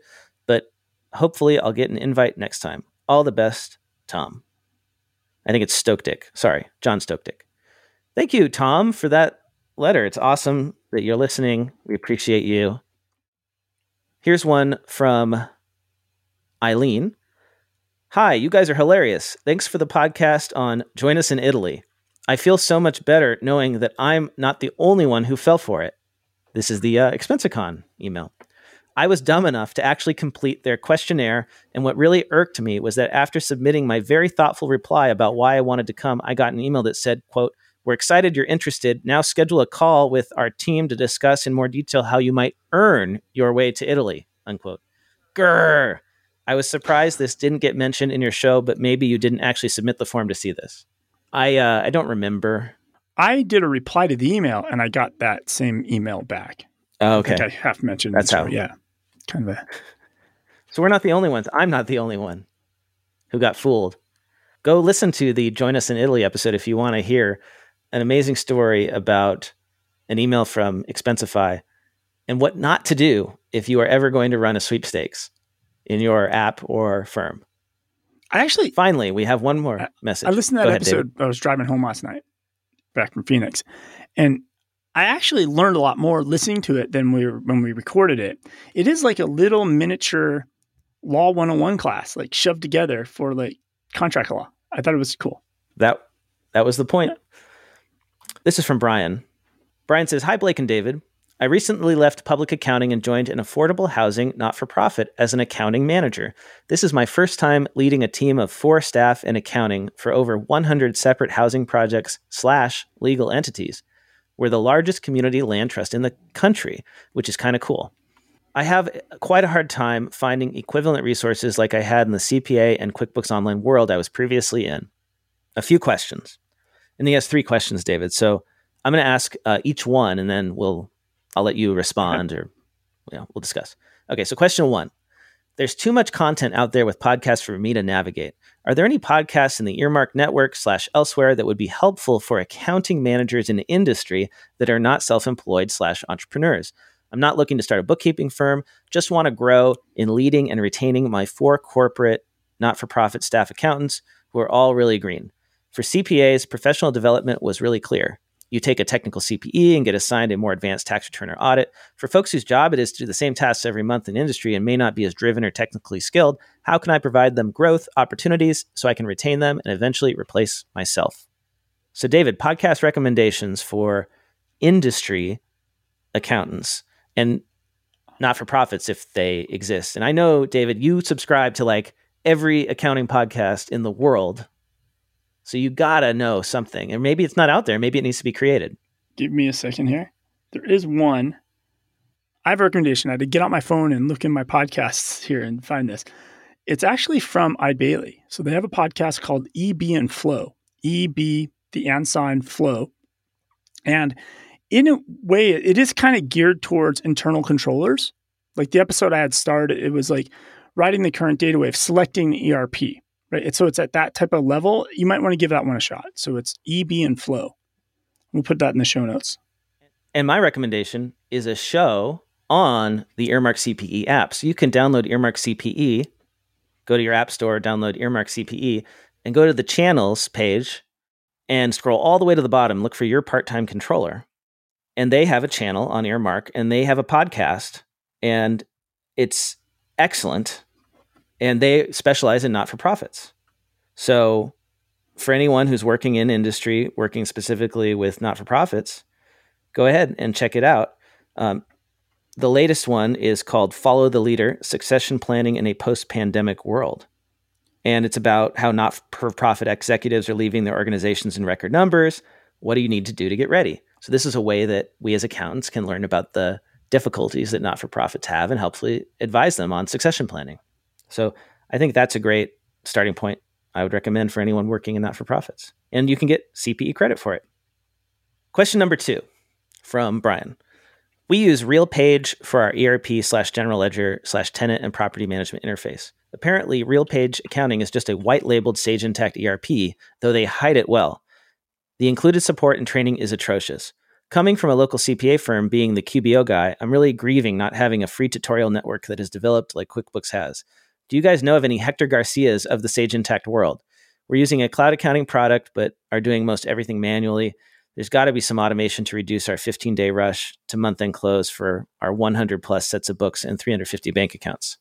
but hopefully I'll get an invite next time. All the best, Tom. I think it's Stokdyk. Sorry, John Stokdyk. Thank you, Tom, for that letter. It's awesome that you're listening. We appreciate you. Here's one from Eileen. Hi, you guys are hilarious. Thanks for the podcast on Join Us in Italy. I feel so much better knowing that I'm not the only one who fell for it. This is the uh, Expensicon email. I was dumb enough to actually complete their questionnaire, and what really irked me was that after submitting my very thoughtful reply about why I wanted to come, I got an email that said, quote, we're excited you're interested. Now schedule a call with our team to discuss in more detail how you might earn your way to Italy. Unquote. Grr. I was surprised this didn't get mentioned in your show, but maybe you didn't actually submit the form to see this. I uh, I don't remember. I did a reply to the email and I got that same email back. Oh, okay. I, I half mentioned. That's how. Yeah. Kind of a. So we're not the only ones. I'm not the only one who got fooled. Go listen to the Join Us in Italy episode if you want to hear an amazing story about an email from Expensify and what not to do if you are ever going to run a sweepstakes in your app or firm. I actually finally we have one more I, message. I listened to that ahead, episode. David. I was driving home last night, back from Phoenix, and I actually learned a lot more listening to it than we were, when we recorded it. It is like a little miniature law 101 class, like shoved together for like contract law. I thought it was cool. That that was the point. This is from Brian. Brian says, Hi, Blake and David. I recently left public accounting and joined an affordable housing not for profit as an accounting manager. This is my first time leading a team of four staff in accounting for over 100 separate housing projects slash legal entities. We're the largest community land trust in the country, which is kind of cool. I have quite a hard time finding equivalent resources like I had in the CPA and QuickBooks Online world I was previously in. A few questions. And he has three questions, David. So I'm going to ask uh, each one, and then we'll I'll let you respond, or you know, we'll discuss. Okay. So question one: There's too much content out there with podcasts for me to navigate. Are there any podcasts in the Earmark Network slash elsewhere that would be helpful for accounting managers in the industry that are not self-employed slash entrepreneurs? I'm not looking to start a bookkeeping firm. Just want to grow in leading and retaining my four corporate, not-for-profit staff accountants who are all really green. For CPAs, professional development was really clear. You take a technical CPE and get assigned a more advanced tax return or audit. For folks whose job it is to do the same tasks every month in industry and may not be as driven or technically skilled, how can I provide them growth opportunities so I can retain them and eventually replace myself? So, David, podcast recommendations for industry accountants and not for profits if they exist. And I know, David, you subscribe to like every accounting podcast in the world. So you gotta know something. And maybe it's not out there. Maybe it needs to be created. Give me a second here. There is one. I have a recommendation. I had to get out my phone and look in my podcasts here and find this. It's actually from Eide Bailly. So they have a podcast called EB and Flow. EB, the and sign flow. And in a way, it is kind of geared towards internal controllers. Like the episode I had started, it was like writing the current data wave, selecting the ERP, right? so it's at that type of level. You might want to give that one a shot. So it's EB and Flow. We'll put that in the show notes. And my recommendation is a show on the Earmark CPE app. So you can download Earmark CPE, go to your app store, download Earmark CPE, and go to the channels page and scroll all the way to the bottom. Look for your part time controller. And they have a channel on Earmark and they have a podcast, and it's excellent. And they specialize in not for profits. So, for anyone who's working in industry, working specifically with not for profits, go ahead and check it out. Um, the latest one is called Follow the Leader Succession Planning in a Post Pandemic World. And it's about how not for profit executives are leaving their organizations in record numbers. What do you need to do to get ready? So, this is a way that we as accountants can learn about the difficulties that not for profits have and helpfully advise them on succession planning. So, I think that's a great starting point I would recommend for anyone working in not for profits. And you can get CPE credit for it. Question number two from Brian. We use RealPage for our ERP slash general ledger slash tenant and property management interface. Apparently, RealPage accounting is just a white labeled Sage Intacct ERP, though they hide it well. The included support and training is atrocious. Coming from a local CPA firm being the QBO guy, I'm really grieving not having a free tutorial network that is developed like QuickBooks has. Do you guys know of any Hector Garcias of the Sage Intacct world? We're using a cloud accounting product, but are doing most everything manually. There's got to be some automation to reduce our 15 day rush to month end close for our 100 plus sets of books and 350 bank accounts.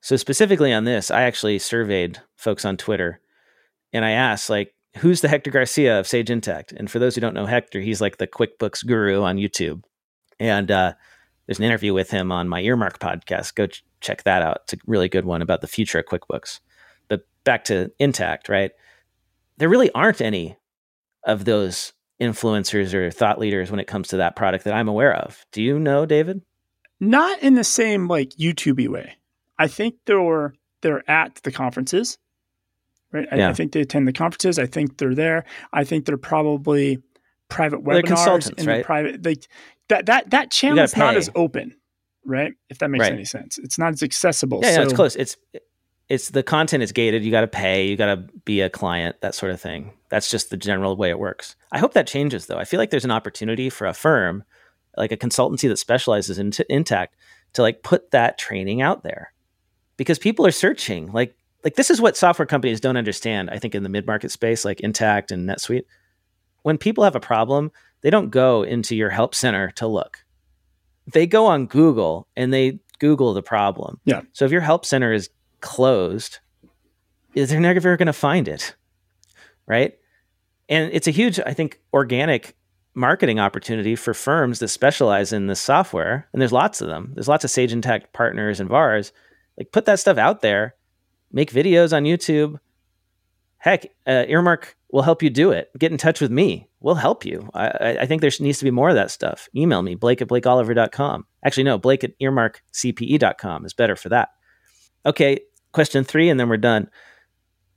So, specifically on this, I actually surveyed folks on Twitter and I asked, like, who's the Hector Garcia of Sage Intacct? And for those who don't know Hector, he's like the QuickBooks guru on YouTube. And uh, there's an interview with him on my Earmark podcast. Go ch- check that out. It's a really good one about the future of QuickBooks But back to Intacct, right? There really aren't any of those influencers or thought leaders when it comes to that product that I'm aware of. Do you know, David? Not in the same like YouTubey way. I think they're they're at the conferences, right? I, yeah. I think they attend the conferences. I think they're there. I think they're probably private well, webinars in right? private like that that that channel is not as open, right? If that makes right. any sense, it's not as accessible. Yeah, so. yeah, it's close. It's it's the content is gated. You got to pay. You got to be a client. That sort of thing. That's just the general way it works. I hope that changes though. I feel like there's an opportunity for a firm, like a consultancy that specializes in t- Intacct, to like put that training out there, because people are searching. Like like this is what software companies don't understand. I think in the mid market space, like Intacct and NetSuite, when people have a problem, they don't go into your help center to look. They go on Google and they Google the problem. Yeah. So if your help center is closed, they're never going to find it. Right. And it's a huge, I think, organic marketing opportunity for firms that specialize in this software. And there's lots of them. There's lots of Sage Intacct partners and VARs. Like put that stuff out there, make videos on YouTube. Heck, uh, Earmark will help you do it. Get in touch with me. We'll help you. I, I think there needs to be more of that stuff. Email me, blake at blakeoliver.com. Actually, no, blake at earmarkcpe.com is better for that. Okay, question three, and then we're done.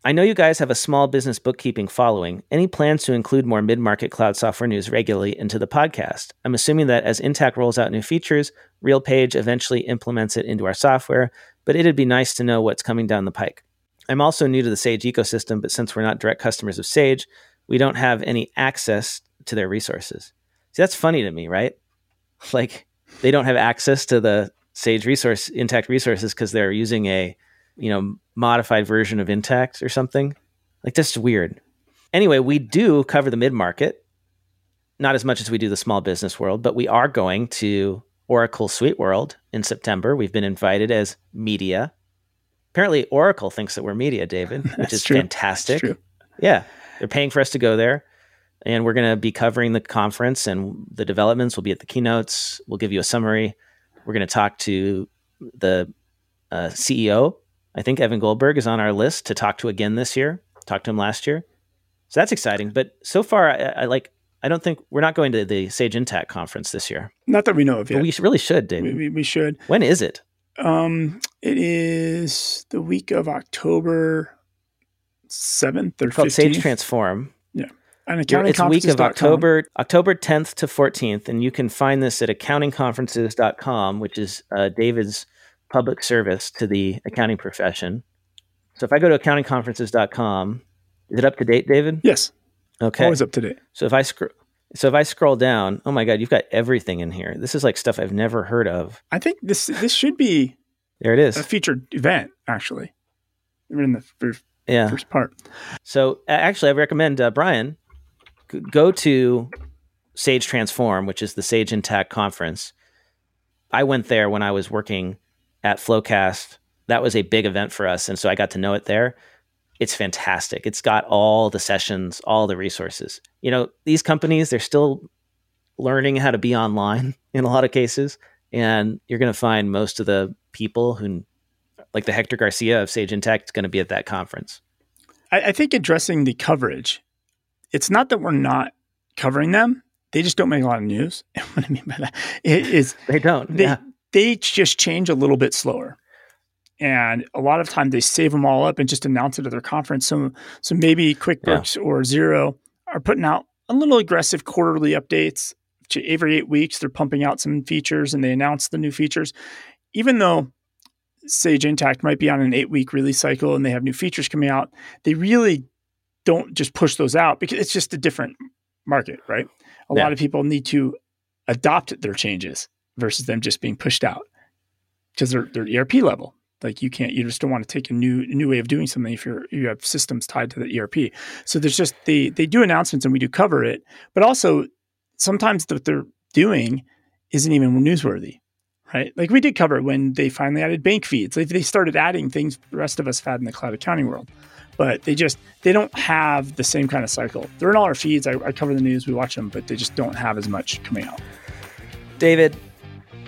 I know you guys have a small business bookkeeping following. Any plans to include more mid market cloud software news regularly into the podcast? I'm assuming that as Intacct rolls out new features, RealPage eventually implements it into our software, but it'd be nice to know what's coming down the pike. I'm also new to the Sage ecosystem, but since we're not direct customers of Sage, we don't have any access to their resources. See, that's funny to me, right? (laughs) Like they don't have access to the Sage resource Intacct resources because they're using a you know modified version of Intacct or something. Like that's weird. Anyway, we do cover the mid market, not as much as we do the small business world, but we are going to Oracle Suite World in September. We've been invited as media. Apparently, Oracle thinks that we're media, David, (laughs) which is true. fantastic. Yeah, they're paying for us to go there and we're going to be covering the conference and the developments. We'll be at the keynotes. We'll give you a summary. We're going to talk to the uh, CEO. I think Evan Goldberg is on our list to talk to again this year. Talked to him last year, so that's exciting. But so far, I, I like. I don't think we're not going to the Sage Intacct conference this year. Not that we know of yet. But we really should, David. We, we, should. When is it? Um, it is the week of October seventh or called 15th. Sage Transform. Yeah and it's week of October October 10th to 14th, and you can find this at accountingconferences.com, which is uh, David's public service to the accounting profession. So if I go to accountingconferences.com, is it up to date, David? Yes. Okay. Always up to date. So if I scroll, so if I scroll down, oh my God, you've got everything in here. This is like stuff I've never heard of. I think this this should be there. It is a featured event actually. in the first, yeah. first part. So actually, I recommend uh, Brian go to Sage Transform, which is the Sage Intacct conference. I went there when I was working at FloQast. That was a big event for us. And so I got to know it there. It's fantastic. It's got all the sessions, all the resources. You know, these companies, they're still learning how to be online (laughs) in a lot of cases. And you're going to find most of the people who, like the Hector Garcia of Sage Intacct, is going to be at that conference. I, I think addressing the coverage, it's not that we're not covering them. They just don't make a lot of news. (laughs) what I mean by that is they don't. They, yeah. they just change a little bit slower. And a lot of times they save them all up and just announce it at their conference. So, so maybe QuickBooks yeah. or Xero are putting out a little aggressive quarterly updates. To every eight weeks, they're pumping out some features and they announce the new features. Even though Sage Intacct might be on an eight week release cycle and they have new features coming out, they really don't just push those out because it's just a different market, right? A yeah. lot of people need to adopt their changes versus them just being pushed out because they're, they're ERP level. Like you can't, you just don't want to take a new new way of doing something if you're you have systems tied to the ERP. So there's just they they do announcements and we do cover it, but also sometimes what they're doing isn't even newsworthy, right? Like we did cover when they finally added bank feeds. Like they started adding things the rest of us had in the cloud accounting world, but they just they don't have the same kind of cycle. They're in all our feeds. I, I cover the news, we watch them, but they just don't have as much coming out. David,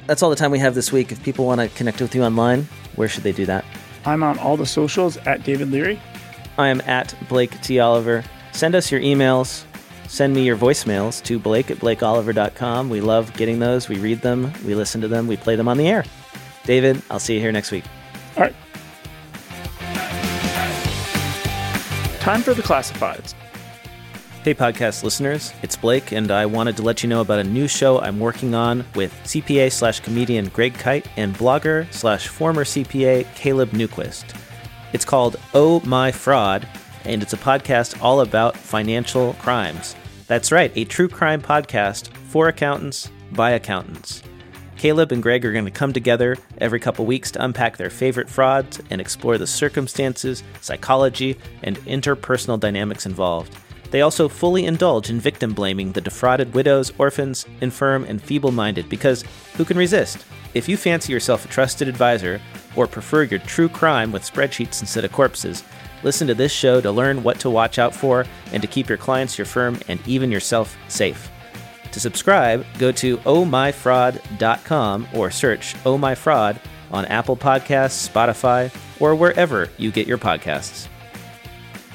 that's all the time we have this week. If people want to connect with you online, where should they do that? I'm on all the socials at David Leary. I am at Blake T. Oliver. Send us your emails. Send me your voicemails to blake at blakeoliver.com. We love getting those. We read them, we listen to them, we play them on the air. David, I'll see you here next week. All right. Time for the classifieds. Hey, podcast listeners, it's Blake, and I wanted to let you know about a new show I'm working on with CPA slash comedian Greg Kyte and blogger slash former CPA Caleb Newquist. It's called Oh My Fraud, and it's a podcast all about financial crimes. That's right, a true crime podcast for accountants by accountants. Caleb and Greg are going to come together every couple weeks to unpack their favorite frauds and explore the circumstances, psychology, and interpersonal dynamics involved. They also fully indulge in victim blaming the defrauded widows, orphans, infirm, and feeble minded because who can resist? If you fancy yourself a trusted advisor or prefer your true crime with spreadsheets instead of corpses, listen to this show to learn what to watch out for and to keep your clients, your firm, and even yourself safe. To subscribe, go to ohmyfraud.com or search Oh My Fraud on Apple Podcasts, Spotify, or wherever you get your podcasts.